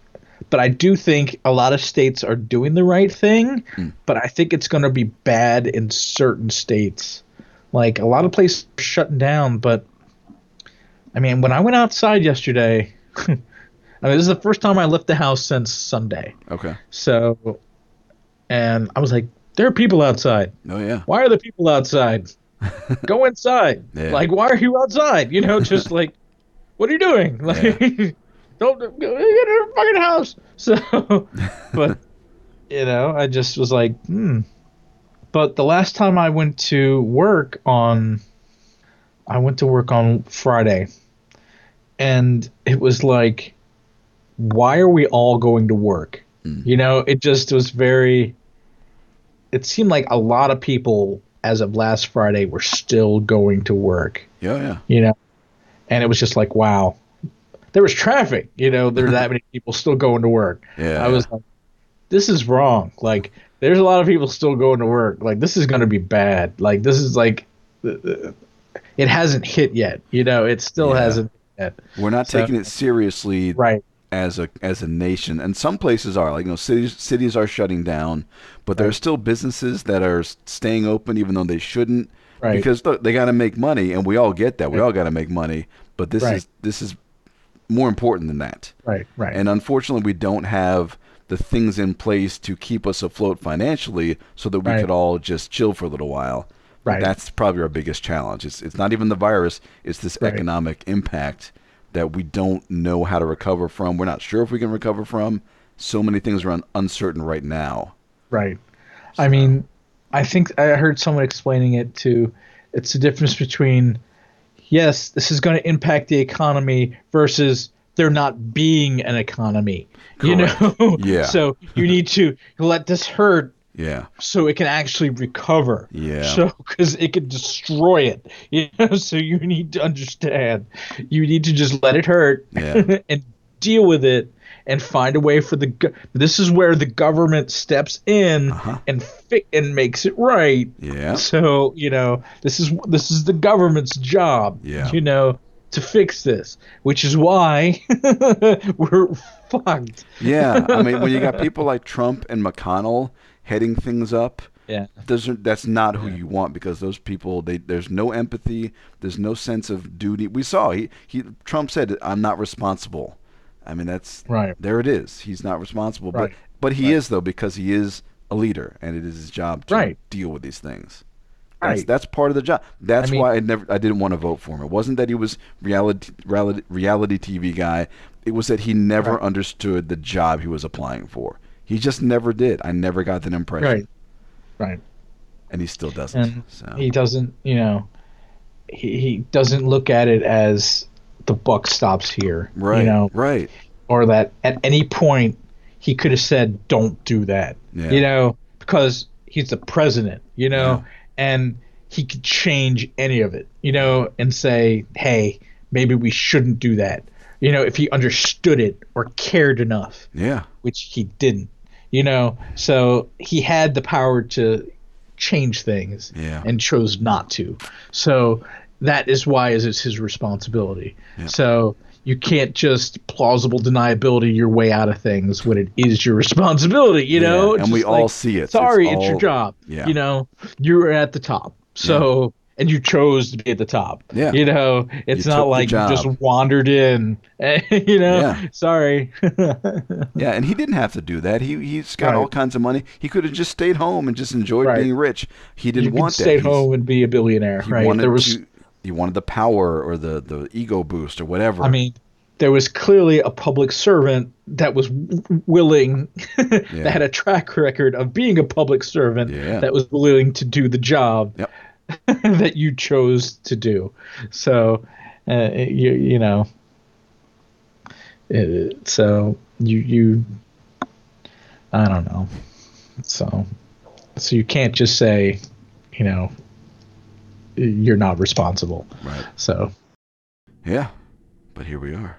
but I do think a lot of states are doing the right thing. Hmm. But I think it's going to be bad in certain states. Like a lot of places are shutting down. But I mean, when I went outside yesterday, I mean, this is the first time I left the house since Sunday. Okay. So, and I was like, there are people outside. Oh yeah. Why are the people outside? Go inside. Yeah. Like, why are you outside? You know, just like, what are you doing? Like, don't go get in a fucking house. So, but you know, I just was like, hmm. But the last time I went to work on, I went to work on Friday, and it was like, why are we all going to work? Mm. You know, it just was very. It seemed like a lot of people, as of last Friday, were still going to work. Yeah. Yeah. You know, and it was just like, wow. There was traffic. You know, there were that many people still going to work. Yeah. I was like, this is wrong. Like, there's a lot of people still going to work. Like, this is going to be bad. Like, this is like, it hasn't hit yet. You know, it still Yeah. hasn't hit yet. We're not So- taking it seriously Right. As a as a nation, and some places are like you know cities cities are shutting down, but there are still businesses that are staying open even though they shouldn't. Right. Because look, they got to make money, and we all get that. We all got to make money, but this Right. is this is more important than that. Right. Right. And unfortunately, we don't have the things in place to keep us afloat financially, so that we could all just chill for a little while. Right. That's probably our biggest challenge. It's it's not even the virus; it's this economic impact that we don't know how to recover from. We're not sure if we can recover from. So many things are un- uncertain right now. Right. I mean, I think I heard someone explaining it to It's the difference between, yes, this is going to impact the economy versus there not being an economy. You know? Yeah. So you need to let this hurt Yeah, so it can actually recover. Yeah. So because it could destroy it. You know. So you need to understand. You need to just let it hurt Yeah. and deal with it and find a way for the. go- This is where the government steps in Uh-huh. and fi- and makes it right. yeah, So you know this is this is the government's job. Yeah. You know to fix this, which is why we're fucked. yeah. I mean, when you got people like Trump and McConnell heading things up, Yeah. doesn't that's not who you want because those people they there's no empathy there's no sense of duty we saw he he Trump said I'm not responsible I mean that's Right. there it is he's not responsible Right. but but he is though because he is a leader and it is his job to Right. deal with these things that's Right. that's part of the job that's I mean- why I never I didn't want to vote for him it wasn't that he was reality reality, reality TV guy it was that he never Right. understood the job he was applying for he just never did I never got that impression Right. Right. and he still doesn't. and so he doesn't you know he, he doesn't look at it as the buck stops here right, you know right, or that at any point he could have said don't do that Yeah. you know because he's the president you know Yeah. and he could change any of it, you know, and say, hey, maybe we shouldn't do that. You know, if he understood it or cared enough. Yeah. Which he didn't. You know, so he had the power to change things Yeah. and chose not to. So that is why is it's his responsibility. So you can't just plausible deniability your way out of things when it is your responsibility, you know? Yeah, and we Just all see it. It's Sorry, it's, your job. yeah. You know, you're at the top. So and you chose to be at the top. Yeah. You know, it's You not like you just wandered in. Eh, you know, Yeah. sorry. Yeah, and he didn't have to do that. He he's got Right. all kinds of money. He could have just stayed home and just enjoyed Right. being rich. He didn't you want stay. He's- home and be a billionaire, right? wanted There was to. He wanted the power or the the ego boost or whatever. I mean, there was clearly a public servant that was willing, that had a track record of being a public servant Yeah. that was willing to do the job Yep. that you chose to do. So, uh, you you know, uh, so you you, I don't know, so so you can't just say, you know, you're not responsible. right. So Yeah, but here we are.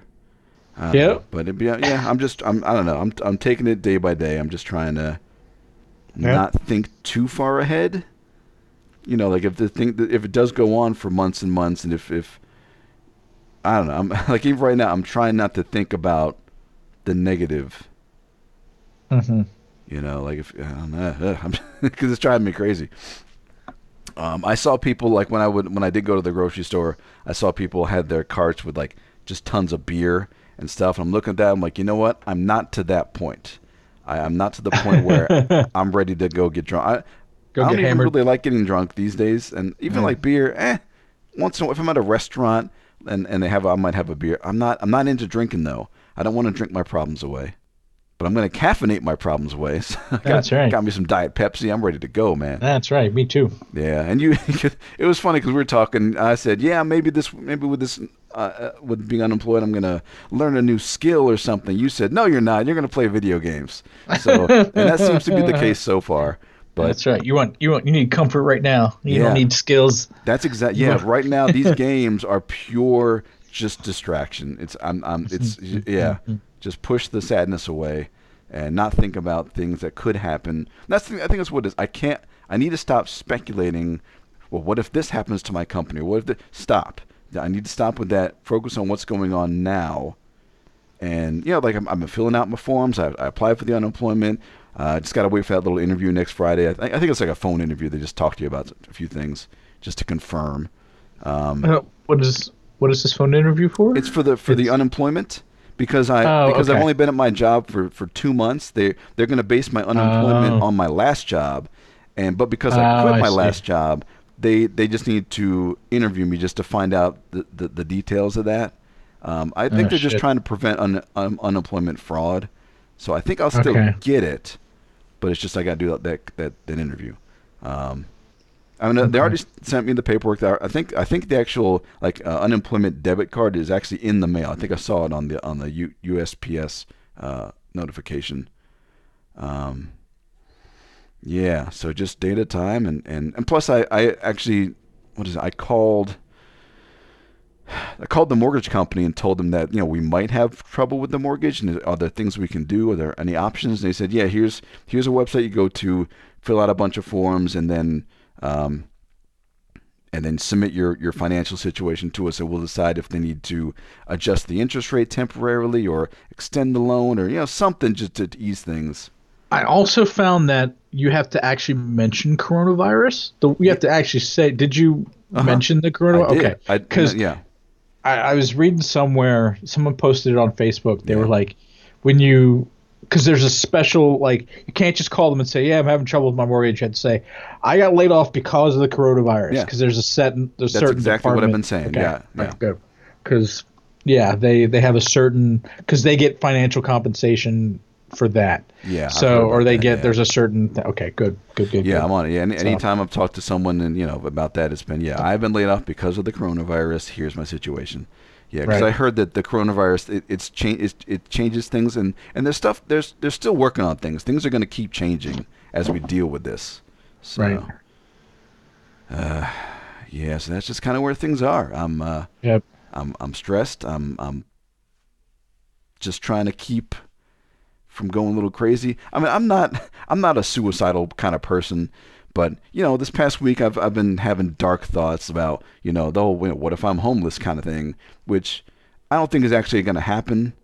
Uh, Yep. But it'd be, yeah, I'm just I'm I don't know. I'm I'm taking it day by day. I'm just trying to Yeah. not think too far ahead. You know, like if the thing if it does go on for months and months, and if if I don't know, I'm like even right now, I'm trying not to think about the negative. hmm You know, like if I don't know, because it's driving me crazy. Um, I saw people like when I would when I did go to the grocery store, I saw people had their carts with like just tons of beer and stuff. And I'm looking at that, I'm like, you know what? I'm not to that point. I, I'm not to the point where I'm ready to go get drunk. I, Go I don't get even hammered. really like getting drunk these days, and even Yeah. like beer. Eh, once in a while, if I'm at a restaurant and, and they have, I might have a beer. I'm not. I'm not into drinking though. I don't want to drink my problems away, but I'm going to caffeinate my problems away. So I got, That's right. Got me some Diet Pepsi. I'm ready to go, man. That's right. Me too. Yeah, and you, it was funny because we were talking. I said, yeah, maybe this, maybe with this, uh, uh, with being unemployed, I'm gonna learn a new skill or something. You said, no, you're not. You're gonna play video games. So, and that seems to be the case so far. But That's right. You want you want you need comfort right now. You Yeah. don't need skills. That's exactly Yeah, right now these games are pure just distraction. It's I'm I'm mm-hmm. it's yeah, mm-hmm. just push the sadness away and not think about things that could happen. That's the, I think that's what it is. I can't. I need to stop speculating. Well, what if this happens to my company? What if the, stop? I need to stop with that. Focus on what's going on now. And you know, like I'm, I'm filling out my forms. I, I applied for the unemployment. Uh, just got to wait for that little interview next Friday. I, th- I think it's like a phone interview. They just talk to you about a few things just to confirm. Um, Uh, what is what is this phone interview for? it's for the for the unemployment because I Oh, because I've only been at my job for, for two months. They they're going to base my unemployment Oh. on my last job, and but because I Oh, quit I my see. last job, they they just need to interview me just to find out the the, the details of that. Um, I think Oh, they're just trying to prevent un, un, unemployment fraud, so I think I'll still Okay. get it, but it's just I got to do that that that, that interview. Um, I mean, they already sent me the paperwork. That I think I think the actual like uh, unemployment debit card is actually in the mail. I think I saw it on the on the U, USPS uh, notification. Um, yeah, so just date at time, and, and, and plus I, I actually what is it? I called I called the mortgage company and told them that you know we might have trouble with the mortgage and are there things we can do? Are there any options? And they said, yeah, here's here's a website you go to, fill out a bunch of forms, and then um, and then submit your, your financial situation to us, and we'll decide if they need to adjust the interest rate temporarily or extend the loan or you know something just to ease things. I also found that you have to actually mention coronavirus. The, you have to actually say, did you Uh-huh. mention the coronavirus? Okay, because yeah, I, I was reading somewhere, someone posted it on Facebook. They Yeah. were like, when you, because there's a special, like, you can't just call them and say, yeah, I'm having trouble with my mortgage. To say, I got laid off because of the coronavirus. Yeah. Because there's a set, there's That's certain exactly what I've been saying. Okay. Yeah, yeah. Good. Because, yeah, they, they have a certain, because they get financial compensation for that. Yeah, So, or they that, get, yeah. there's a certain, okay, good, good, good. yeah, good. I'm on it. Yeah, any, So- anytime I've talked to someone and you know about that, it's been yeah, I've been laid off because of the coronavirus. Here's my situation. Yeah, because Right. I heard that the coronavirus it, it's cha- it, it changes things and and there's stuff there's they're still working on things. Things are going to keep changing as we deal with this. So, Right. Yeah, so that's just kind of where things are. I'm uh, Yep. I'm I'm stressed. I'm I'm just trying to keep from going a little crazy. I mean, I'm not I'm not a suicidal kind of person, but you know, this past week I've I've been having dark thoughts about you know the whole what if I'm homeless kind of thing, which I don't think is actually going to happen.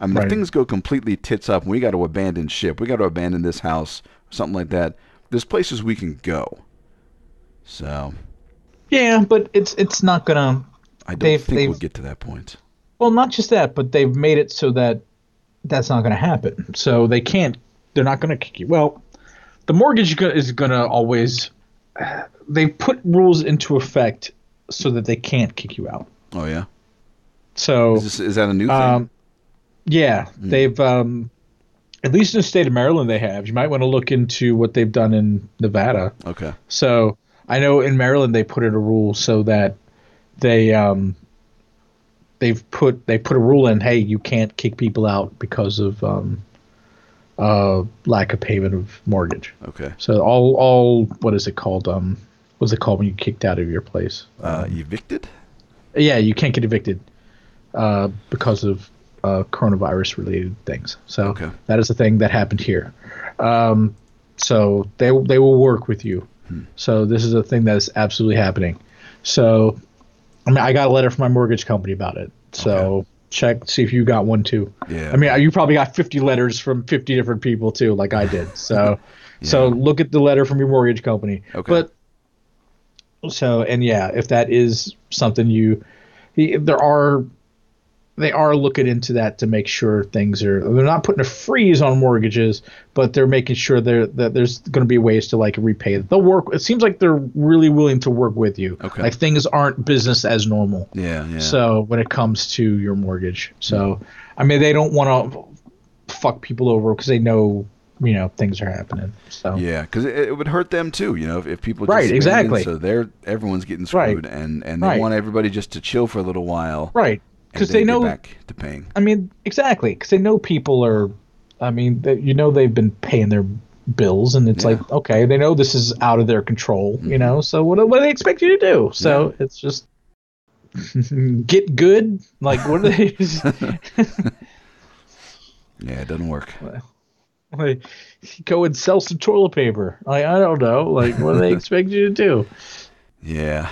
I mean, Right. if things go completely tits up, and we got to abandon ship. We got to abandon this house, something like that. There's places we can go. So Yeah, but it's it's not gonna. I don't think we'll get to that point. Well, not just that, but they've made it so that that's not going to happen. So they can't. They're not going to kick you. Well, the mortgage is going to always. They put rules into effect so that they can't kick you out. Oh yeah, So is, this, is that a new thing? Um, yeah, they've um, at least in the state of Maryland they have. You might want to look into what they've done in Nevada. okay. So I know in Maryland they put in a rule so that they um, they've put they put a rule in. Hey, you can't kick people out because of um, uh, lack of payment of mortgage. Okay. So all all what is it called? Um, what's it called when you kicked out of your place? Uh, evicted? yeah, you can't get evicted uh, because of uh, coronavirus related things. So Okay. that is the thing that happened here. Um, so they they will work with you. Hmm. So this is a thing that is absolutely happening. So I mean, I got a letter from my mortgage company about it. So Okay. check see if you got one too. Yeah. I mean, you probably got 50 letters from 50 different people too, like I did. So so look at the letter from your mortgage company. Okay. But so and yeah, if that is something you, there are, they are looking into that to make sure things are. They're not putting a freeze on mortgages, but they're making sure there that there's going to be ways to like repay. They'll work. It seems like they're really willing to work with you. Okay. Like things aren't business as normal. yeah, yeah. So when it comes to your mortgage, so I mean they don't want to fuck people over because they know you know things are happening. So yeah, because it, it would hurt them too, you know, if, if people just Right, exactly. So they're everyone's getting Right. screwed, and and they Right. want everybody just to chill for a little while, right because they know. back to paying. I mean exactly because they know people are. I mean they, you know they've been paying their bills and it's Yeah. like okay they know this is out of their control you Mhm. know so what, do- what do they expect you to do so it's just get good like what are they Yeah, it doesn't work. like go and sell some toilet paper like i don't know like what do they expect you to do Yeah.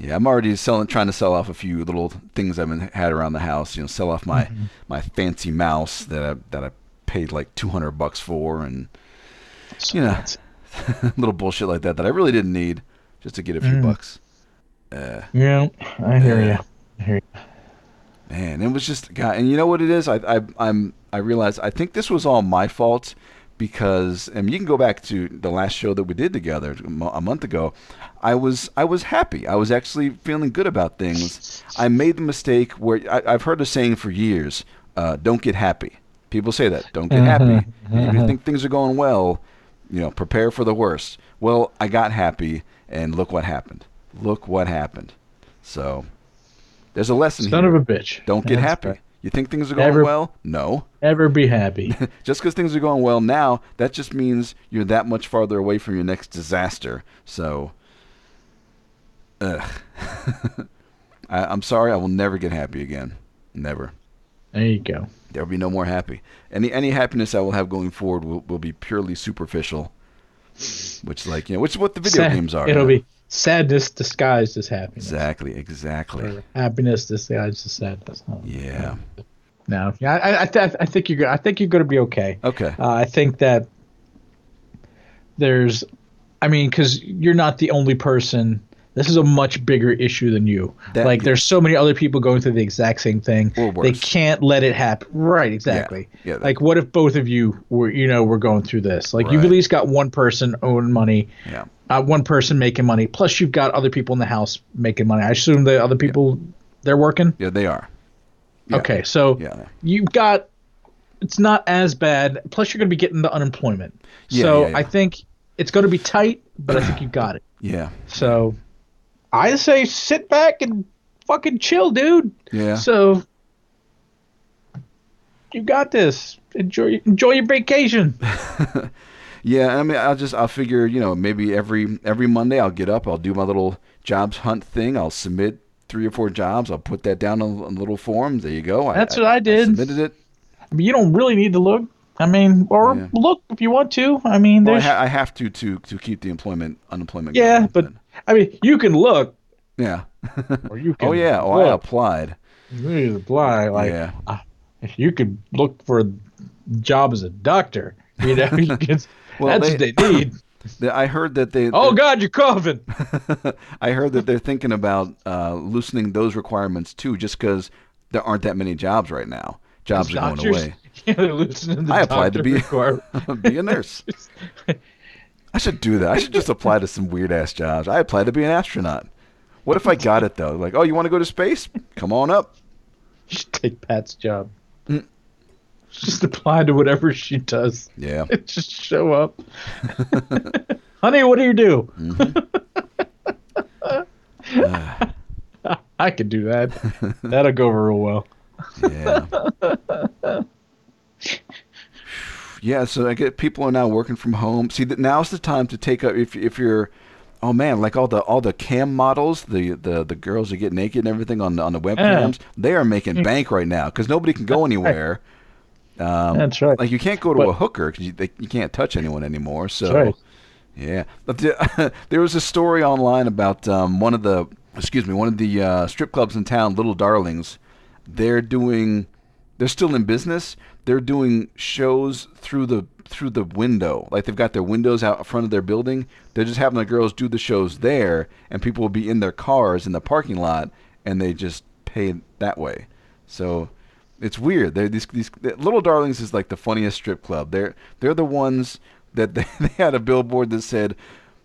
Yeah, I'm already selling, trying to sell off a few little things I've been had around the house. You know, sell off my Mm-hmm. my fancy mouse that I that I paid like 200 bucks for, and you know, little bullshit like that that I really didn't need, just to get a few Mm. bucks. Uh, yeah i hear Yeah. you i hear you Man, it was just God, and you know what it is? I, I I'm I realized I think this was all my fault because and you can go back to the last show that we did together a month ago. I was I was happy. I was actually feeling good about things. I made the mistake where I, I've heard a saying for years: uh, "Don't get happy." People say that. Don't get happy. if you think things are going well, you know, prepare for the worst. Well, I got happy, and look what happened. Look what happened. So there's a lesson here. son here. of a bitch Don't get That's happy. right. You think things are going Never- well? No. Never be happy. Just because things are going well now, that just means you're that much farther away from your next disaster. So, ugh. I, I'm sorry. I will never get happy again. Never. There you go. There will be no more happy. Any any happiness I will have going forward will, will be purely superficial. Which, like you know, which is what the video Sad- games are. It'll be sadness disguised as happiness. exactly, exactly. Or happiness disguised as sadness. Oh, Yeah. No. Yeah. I I, th- I think you're. I think you're going to be okay. Okay. Uh, I think that there's, I mean, because you're not the only person. This is a much bigger issue than you. That- like, there's so many other people going through the exact same thing. Or They can't let it happen. Right. Exactly. Yeah, that- like, what if both of you were, you know, were going through this? Like, you've at least got one person owing money. Yeah. Uh, one person making money. Plus, you've got other people in the house making money. I assume the other people, they're working. Yeah, they are. Yeah. Okay, so Yeah. you've got it's not as bad. Plus, you're going to be getting the unemployment. Yeah, so yeah, yeah. I think it's going to be tight, but I think you got it. Yeah. So I say sit back and fucking chill, dude. Yeah. So you got this. Enjoy enjoy your vacation. Yeah, I mean, I'll just I'll figure, you know, maybe every every Monday I'll get up, I'll do my little jobs hunt thing, I'll submit three or four jobs, I'll put that down on, a little form. There you go. That's what I did. submitted it. I mean, you don't really need to look. I mean, or Yeah. look if you want to. I mean, Well, I, there's ha- I have to to to keep the employment unemployment. yeah, but I mean, you can look yeah. or you oh, can. oh yeah, oh I applied. You apply like yeah. Uh, if you could look for a job as a doctor. You know, you Well, that's they- what they need. I heard that they. oh God, you're coughing. I heard that they're thinking about uh, loosening those requirements too, just because there aren't that many jobs right now. Jobs are going away. Yeah, they're loosening the I applied to be be a nurse. I should do that. I should just apply to some weird ass jobs. I applied to be an astronaut. What if I got it though? Like, oh, you want to go to space? Come on up. You should take Pat's job. Mm. Just apply to whatever she does. Yeah. Just show up. Honey, what do you do? Mm-hmm. I could do that. That'll go over real well. Yeah. yeah. So I get people are now working from home. See, that now's the time to take up if if you're. Oh man, like all the all the cam models, the the, the girls that get naked and everything on the, on the webcams, they are making mm. bank right now because nobody can go anywhere. Um, That's right. Like you can't go to But- a hooker because you, they- you can't touch anyone anymore. So right. yeah, but the, there was a story online about um, one of the excuse me one of the uh, strip clubs in town, Little Darlings. They're doing, they're still in business. They're doing shows through the through the window. Like they've got their windows out front of their building. They're just having the girls do the shows there, and people will be in their cars in the parking lot, and they just pay that way. So it's weird. They're these these Little Darlings is like the funniest strip club. They're they're the ones that they, they had a billboard that said,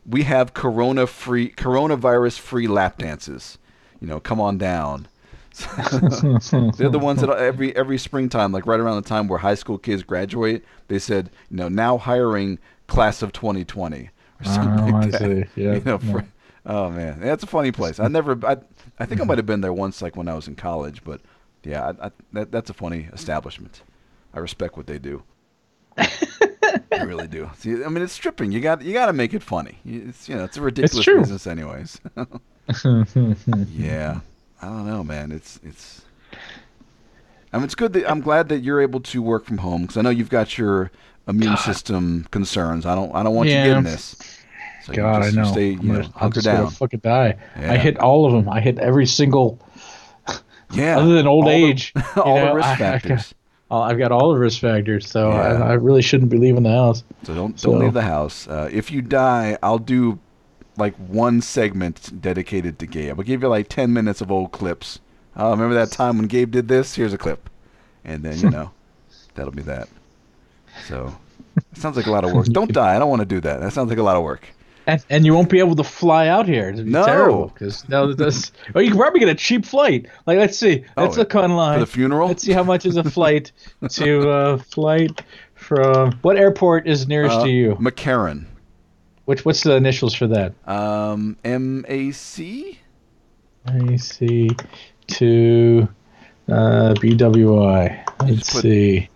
"We have corona free coronavirus free lap dances." You know, come on down. They're the ones that every every springtime, like right around the time where high school kids graduate, they said, you know, now hiring class of 2020 or ah, something Oh, I like that. see. Yeah, You know, yeah. for- oh man, that's a funny place. I never, I, I think I might have been there once, like when I was in college, but yeah, I, I, that, that's a funny establishment. I respect what they do. I really do. See, I mean, it's stripping. You got you got to make it funny. It's you know, it's a ridiculous true. business, anyways. yeah, I don't know, man. It's it's. I mean, it's good that I'm glad that you're able to work from home because I know you've got your immune God. system concerns. I don't I don't want you getting this. So you God, just- I you know. stay, you I'm know, gonna, I'm hunker just gonna fucking die. Yeah. I hit all of them. I hit every single, Yeah. other than old all age. you all know, the risk I- I factors. Oh, I've got all the risk factors, so Yeah. I, I really shouldn't be leaving the house. So don't don't leave the house. Uh, if you die, I'll do like one segment dedicated to Gabe. I'll give you like ten minutes of old clips. Oh, remember that time when Gabe did this? Here's a clip, and then you know that'll be that. So it sounds like a lot of work. Don't die. I don't want to do that. That sounds like a lot of work. And, and you won't be able to fly out here. It'd be No. terrible because no, this. Oh, you can probably get a cheap flight. Like, let's see. Let's Oh, look online. For the funeral. Let's see how much is a flight to uh, flight from what airport is nearest Uh, to you? McCarran. Which what's the initials for that? Um, M A C. See to uh, BWI. Let's put- see.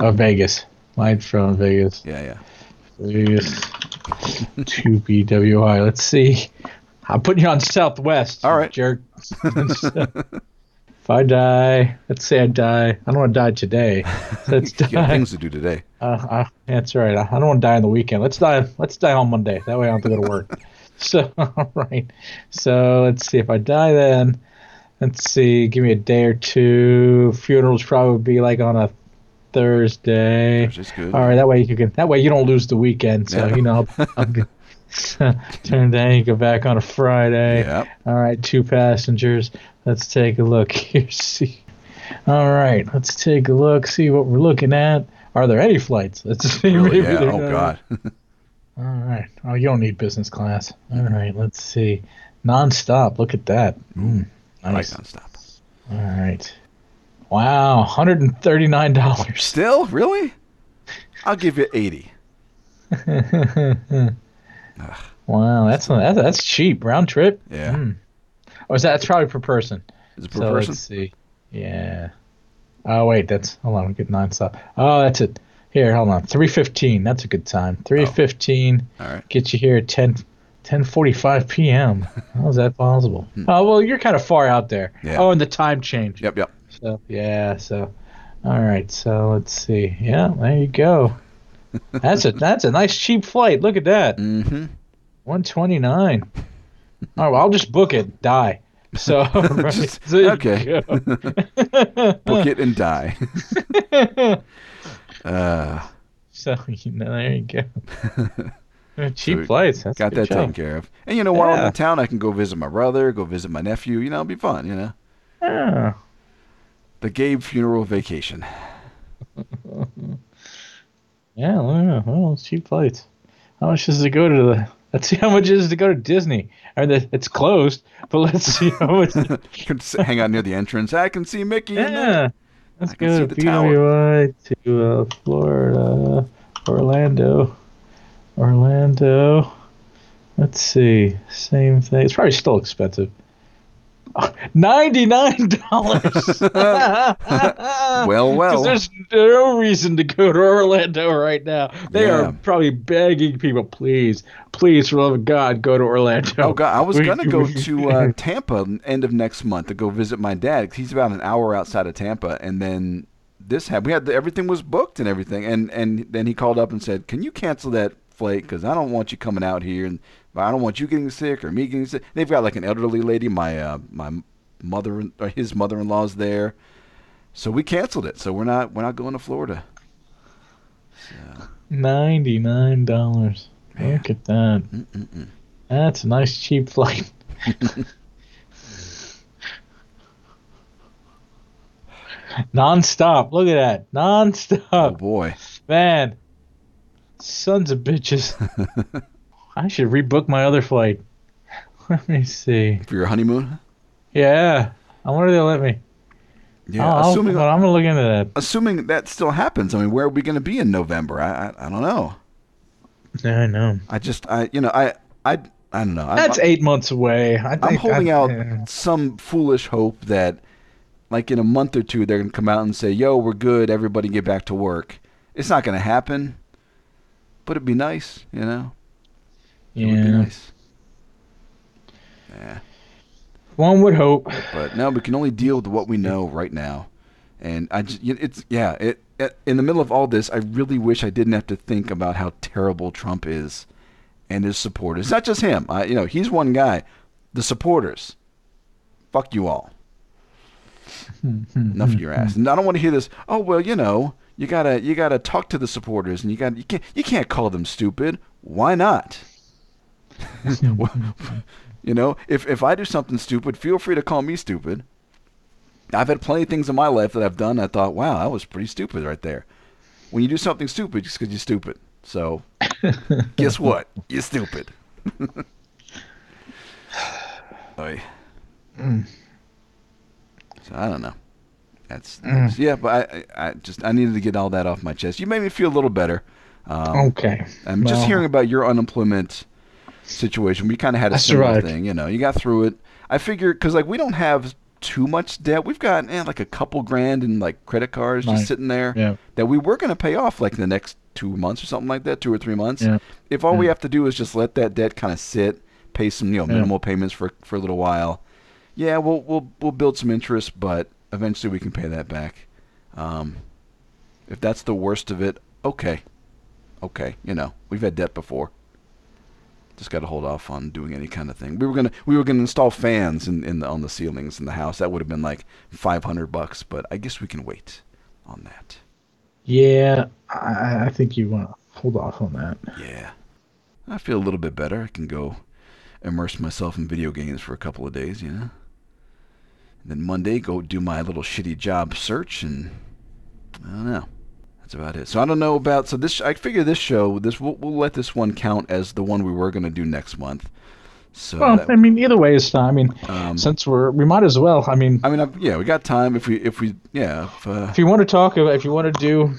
Oh, Vegas. Mine's from Vegas. Yeah, yeah. Vegas to BWI. Let's see. I'm putting you on Southwest. All right. jerk. if I die, let's say I die. I don't want to die today. Let's You got die. things to do today. Uh, uh, that's right. I don't want to die on the weekend. Let's die. Let's die on Monday. That way I don't have to go to work. so, all right. So let's see. If I die then, let's see. Give me a day or two. Funerals probably be like on a Thursday. Good. All right. That way you can. That way you don't lose the weekend. So Yeah. you know. I'll, I'll turn down. You go back on a Friday. Yeah. All right, two passengers. Let's take a look here. See. All right, let's take a look. See what we're looking at. Are there any flights? Let's see. Really? Maybe Yeah. Oh are. God. All right. Oh, you don't need business class. All right. Let's see. Non-stop. Look at that. Mm, I like nonstop. All right. Wow, hundred and thirty-nine dollars. Still, really? I'll give you eighty. Wow, that's that's that's cheap round trip. Yeah. Mm. Oh, is that that's probably per person? Is it per so person? let's see. Yeah. Oh wait, that's hold on. We get nine stop. Oh, that's it. Here, hold on. Three fifteen. That's a good time. Three fifteen. All right. Get you here at 10, 10.45 p.m. How is that possible? Oh well, you're kind of far out there. Yeah. Oh, and the time change. Yep, yep. So yeah. So, all right. So let's see. Yeah, there you go. That's a that's a nice cheap flight. Look at that. Mm-hmm. One twenty nine. All right. Well, I'll just book it. Die. So, right, Just- okay. Book it and die. uh, So you know, there you go. Cheap So, flights. That's got that job. taken care of. And you know, while I'm in town, I can go visit my brother, go visit my nephew. You know, it'll be fun. You know, Yeah. The Gabe funeral vacation. Yeah, well, it's cheap flights. How much does it go to the? Let's see how much it is to go to Disney. I mean, it's closed, but let's see how much. You can hang out near the entrance. I can see Mickey. yeah, let's I go to. BWI to uh, Florida, Orlando, Orlando. Let's see, same thing. It's probably still expensive. Ninety nine dollars. Well, well. there's no reason to go to Orlando right now. They Yeah. are probably begging people, please, please, for love of God, go to Orlando. Oh God, I was gonna go to uh, Tampa end of next month to go visit my dad. He's about an hour outside of Tampa, and then this happened. We had the, everything was booked and everything, and and then he called up and said, "Can you cancel that flight? Because I don't want you coming out here, and I don't want you getting sick or me getting sick." They've got like an elderly lady, my uh, my mother, or his mother-in-law's there, so we canceled it. So we're not we're not going to Florida. So, Ninety nine dollars. Look at that. mm-mm-mm. That's a nice cheap flight. Non-stop. Look at that. Non-stop. Oh boy. Man. Sons of bitches. I should rebook my other flight. Let me see. For your honeymoon? Yeah. I wonder if they'll let me. Yeah, I'll- I'll- assuming I'm gonna look into that. assuming that still happens. I mean, where are we going to be in November? I, I I don't know. Yeah, I know. I just I you know I I I don't know. I'm- That's eight months away. I think I'm holding I- out yeah. some foolish hope that like in a month or two they're going to come out and say, "Yo, we're good. Everybody get back to work." It's not going to happen. But it'd be nice, you know. It would be Yeah. nice. Yeah. One would hope. But no, we can only deal with what we know right now. And I just, it's yeah. It, it in the middle of all this, I really wish I didn't have to think about how terrible Trump is and his supporters. It's not just him. I, you know, he's one guy. The supporters, fuck you all. Enough of your ass. And I don't want to hear this. Oh well, you know, you gotta you gotta talk to the supporters, and you got you can't you can't call them stupid. Why not? you know, if if I do something stupid, feel free to call me stupid. I've had plenty of things in my life that I've done. I thought, wow, that was pretty stupid right there. When you do something stupid, just because you're stupid. So, guess what? You're stupid. Oy. Mm. So I don't know. That's, that's- yeah, but I, I just I needed to get all that off my chest. You made me feel a little better. Um, Okay. I'm just hearing about your unemployment situation. We kind of had a similar thing. You know, you got through it. I figure because like we don't have too much debt. We've got eh, like a couple grand in like credit cards just sitting there Yeah. that we were going to pay off like in the next two months or something like that, two or three months. Yeah. If all we have to do is just let that debt kind of sit, pay some you know Yeah. minimal payments for for a little while, yeah, we'll we'll we'll build some interest, but eventually we can pay that back. Um, if that's the worst of it, okay, okay, you know we've had debt before. Just got to hold off on doing any kind of thing. We were gonna we were gonna install fans in, in the, on the ceilings in the house. That would have been like five hundred bucks, but I guess we can wait on that. Yeah, I, I think you want to hold off on that. Yeah. I feel a little bit better. I can go immerse myself in video games for a couple of days, you know. And then Monday go do my little shitty job search and I don't know. That's about it. So I don't know about so this I figure this show this we'll, we'll let this one count as the one we were going to do next month. So Well, that- I mean, either way is fine. I mean, Um, since we're we might as well. I mean, I mean, I've, yeah, we got time if we if we yeah, if, uh, if you want to talk, about- if you want to do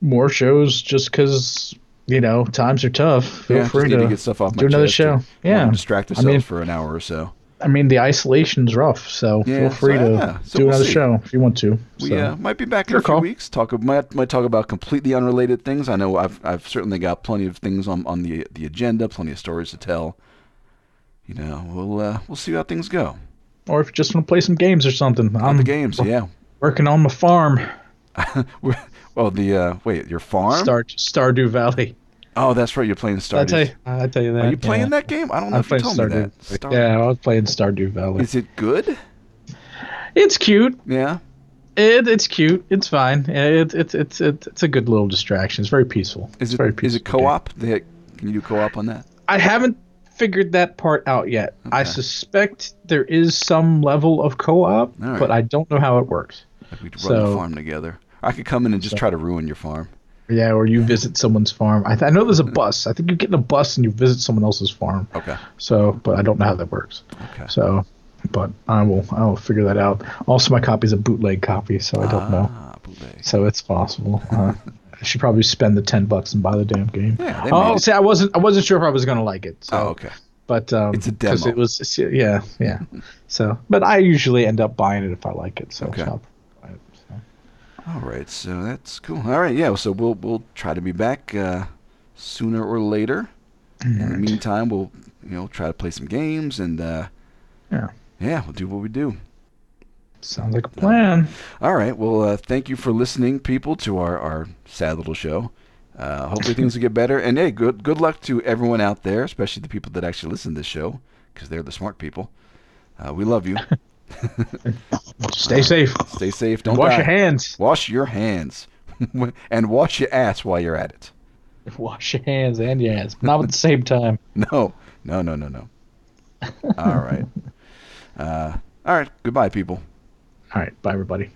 more shows, just because you know times are tough, feel yeah, just free need to, to get stuff off my do another show. Yeah, distract I ourselves mean- for an hour or so. I mean, the isolation's rough, so Yeah, feel free so, to yeah, so do we'll another see. show if you want to. We so. uh, might be back in Your a few call. weeks. Talk might might talk about completely unrelated things. I know I've I've certainly got plenty of things on on the the agenda, plenty of stories to tell. You know, we'll uh, we'll see how things go. Or if you just want to play some games or something. On the games, yeah. working on my farm, well, the uh, wait, your farm? Star Stardew Valley. Oh, that's right. You're playing Did I tell Stardew. you? I tell you that. Are you playing yeah. that game? I don't know I'm if you playing told me Stardew. that. Star- Yeah, I was playing Stardew Valley. Is it good? It's cute. Yeah. It, it's cute. It's fine. It, it, it's it's it's a good little distraction. It's very peaceful. Is it very is it co-op? They, can you do co-op on that? I haven't figured that part out yet. I suspect there is some level of co-op, right. but I don't know how it works. Like we could run the farm together. I could come in and just try to ruin your farm. Yeah, or you visit someone's farm. I, th- I know there's a bus. I think you get in a bus and you visit someone else's farm. Okay. So, but I don't know how that works. Okay. So, but I will I will figure that out. Also, my copy is a bootleg copy, so I don't know. Ah, bootleg. So it's possible. Uh, I should probably spend the ten bucks and buy the damn game. Yeah, Oh, see, I wasn't I wasn't sure if I was gonna like it. So, Oh, okay. But um, It's a demo. It was yeah yeah. so, but I usually end up buying it if I like it. So, Okay. so I'll buy it, so. All right, so that's cool. All right, yeah. So we'll we'll try to be back uh, sooner or later. In the meantime, we'll you know try to play some games and uh, Yeah. yeah, we'll do what we do. Sounds like a plan. All right. Well, uh, thank you for listening, people, to our, our sad little show. Uh, hopefully things will get better. And hey, good good luck to everyone out there, especially the people that actually listen to this show, because they're the smart people. Uh, we love you. Stay safe. Stay safe. Don't Wash die. your hands. Wash your hands, and wash your ass while you're at it. Wash your hands and your ass. Not at the same time. No, no, no, no, no. All right. Uh, all right. Goodbye, people. All right. Bye, everybody.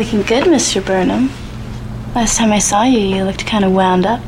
Looking good, Mr. Burnham. Last time I saw you, you looked kind of wound up.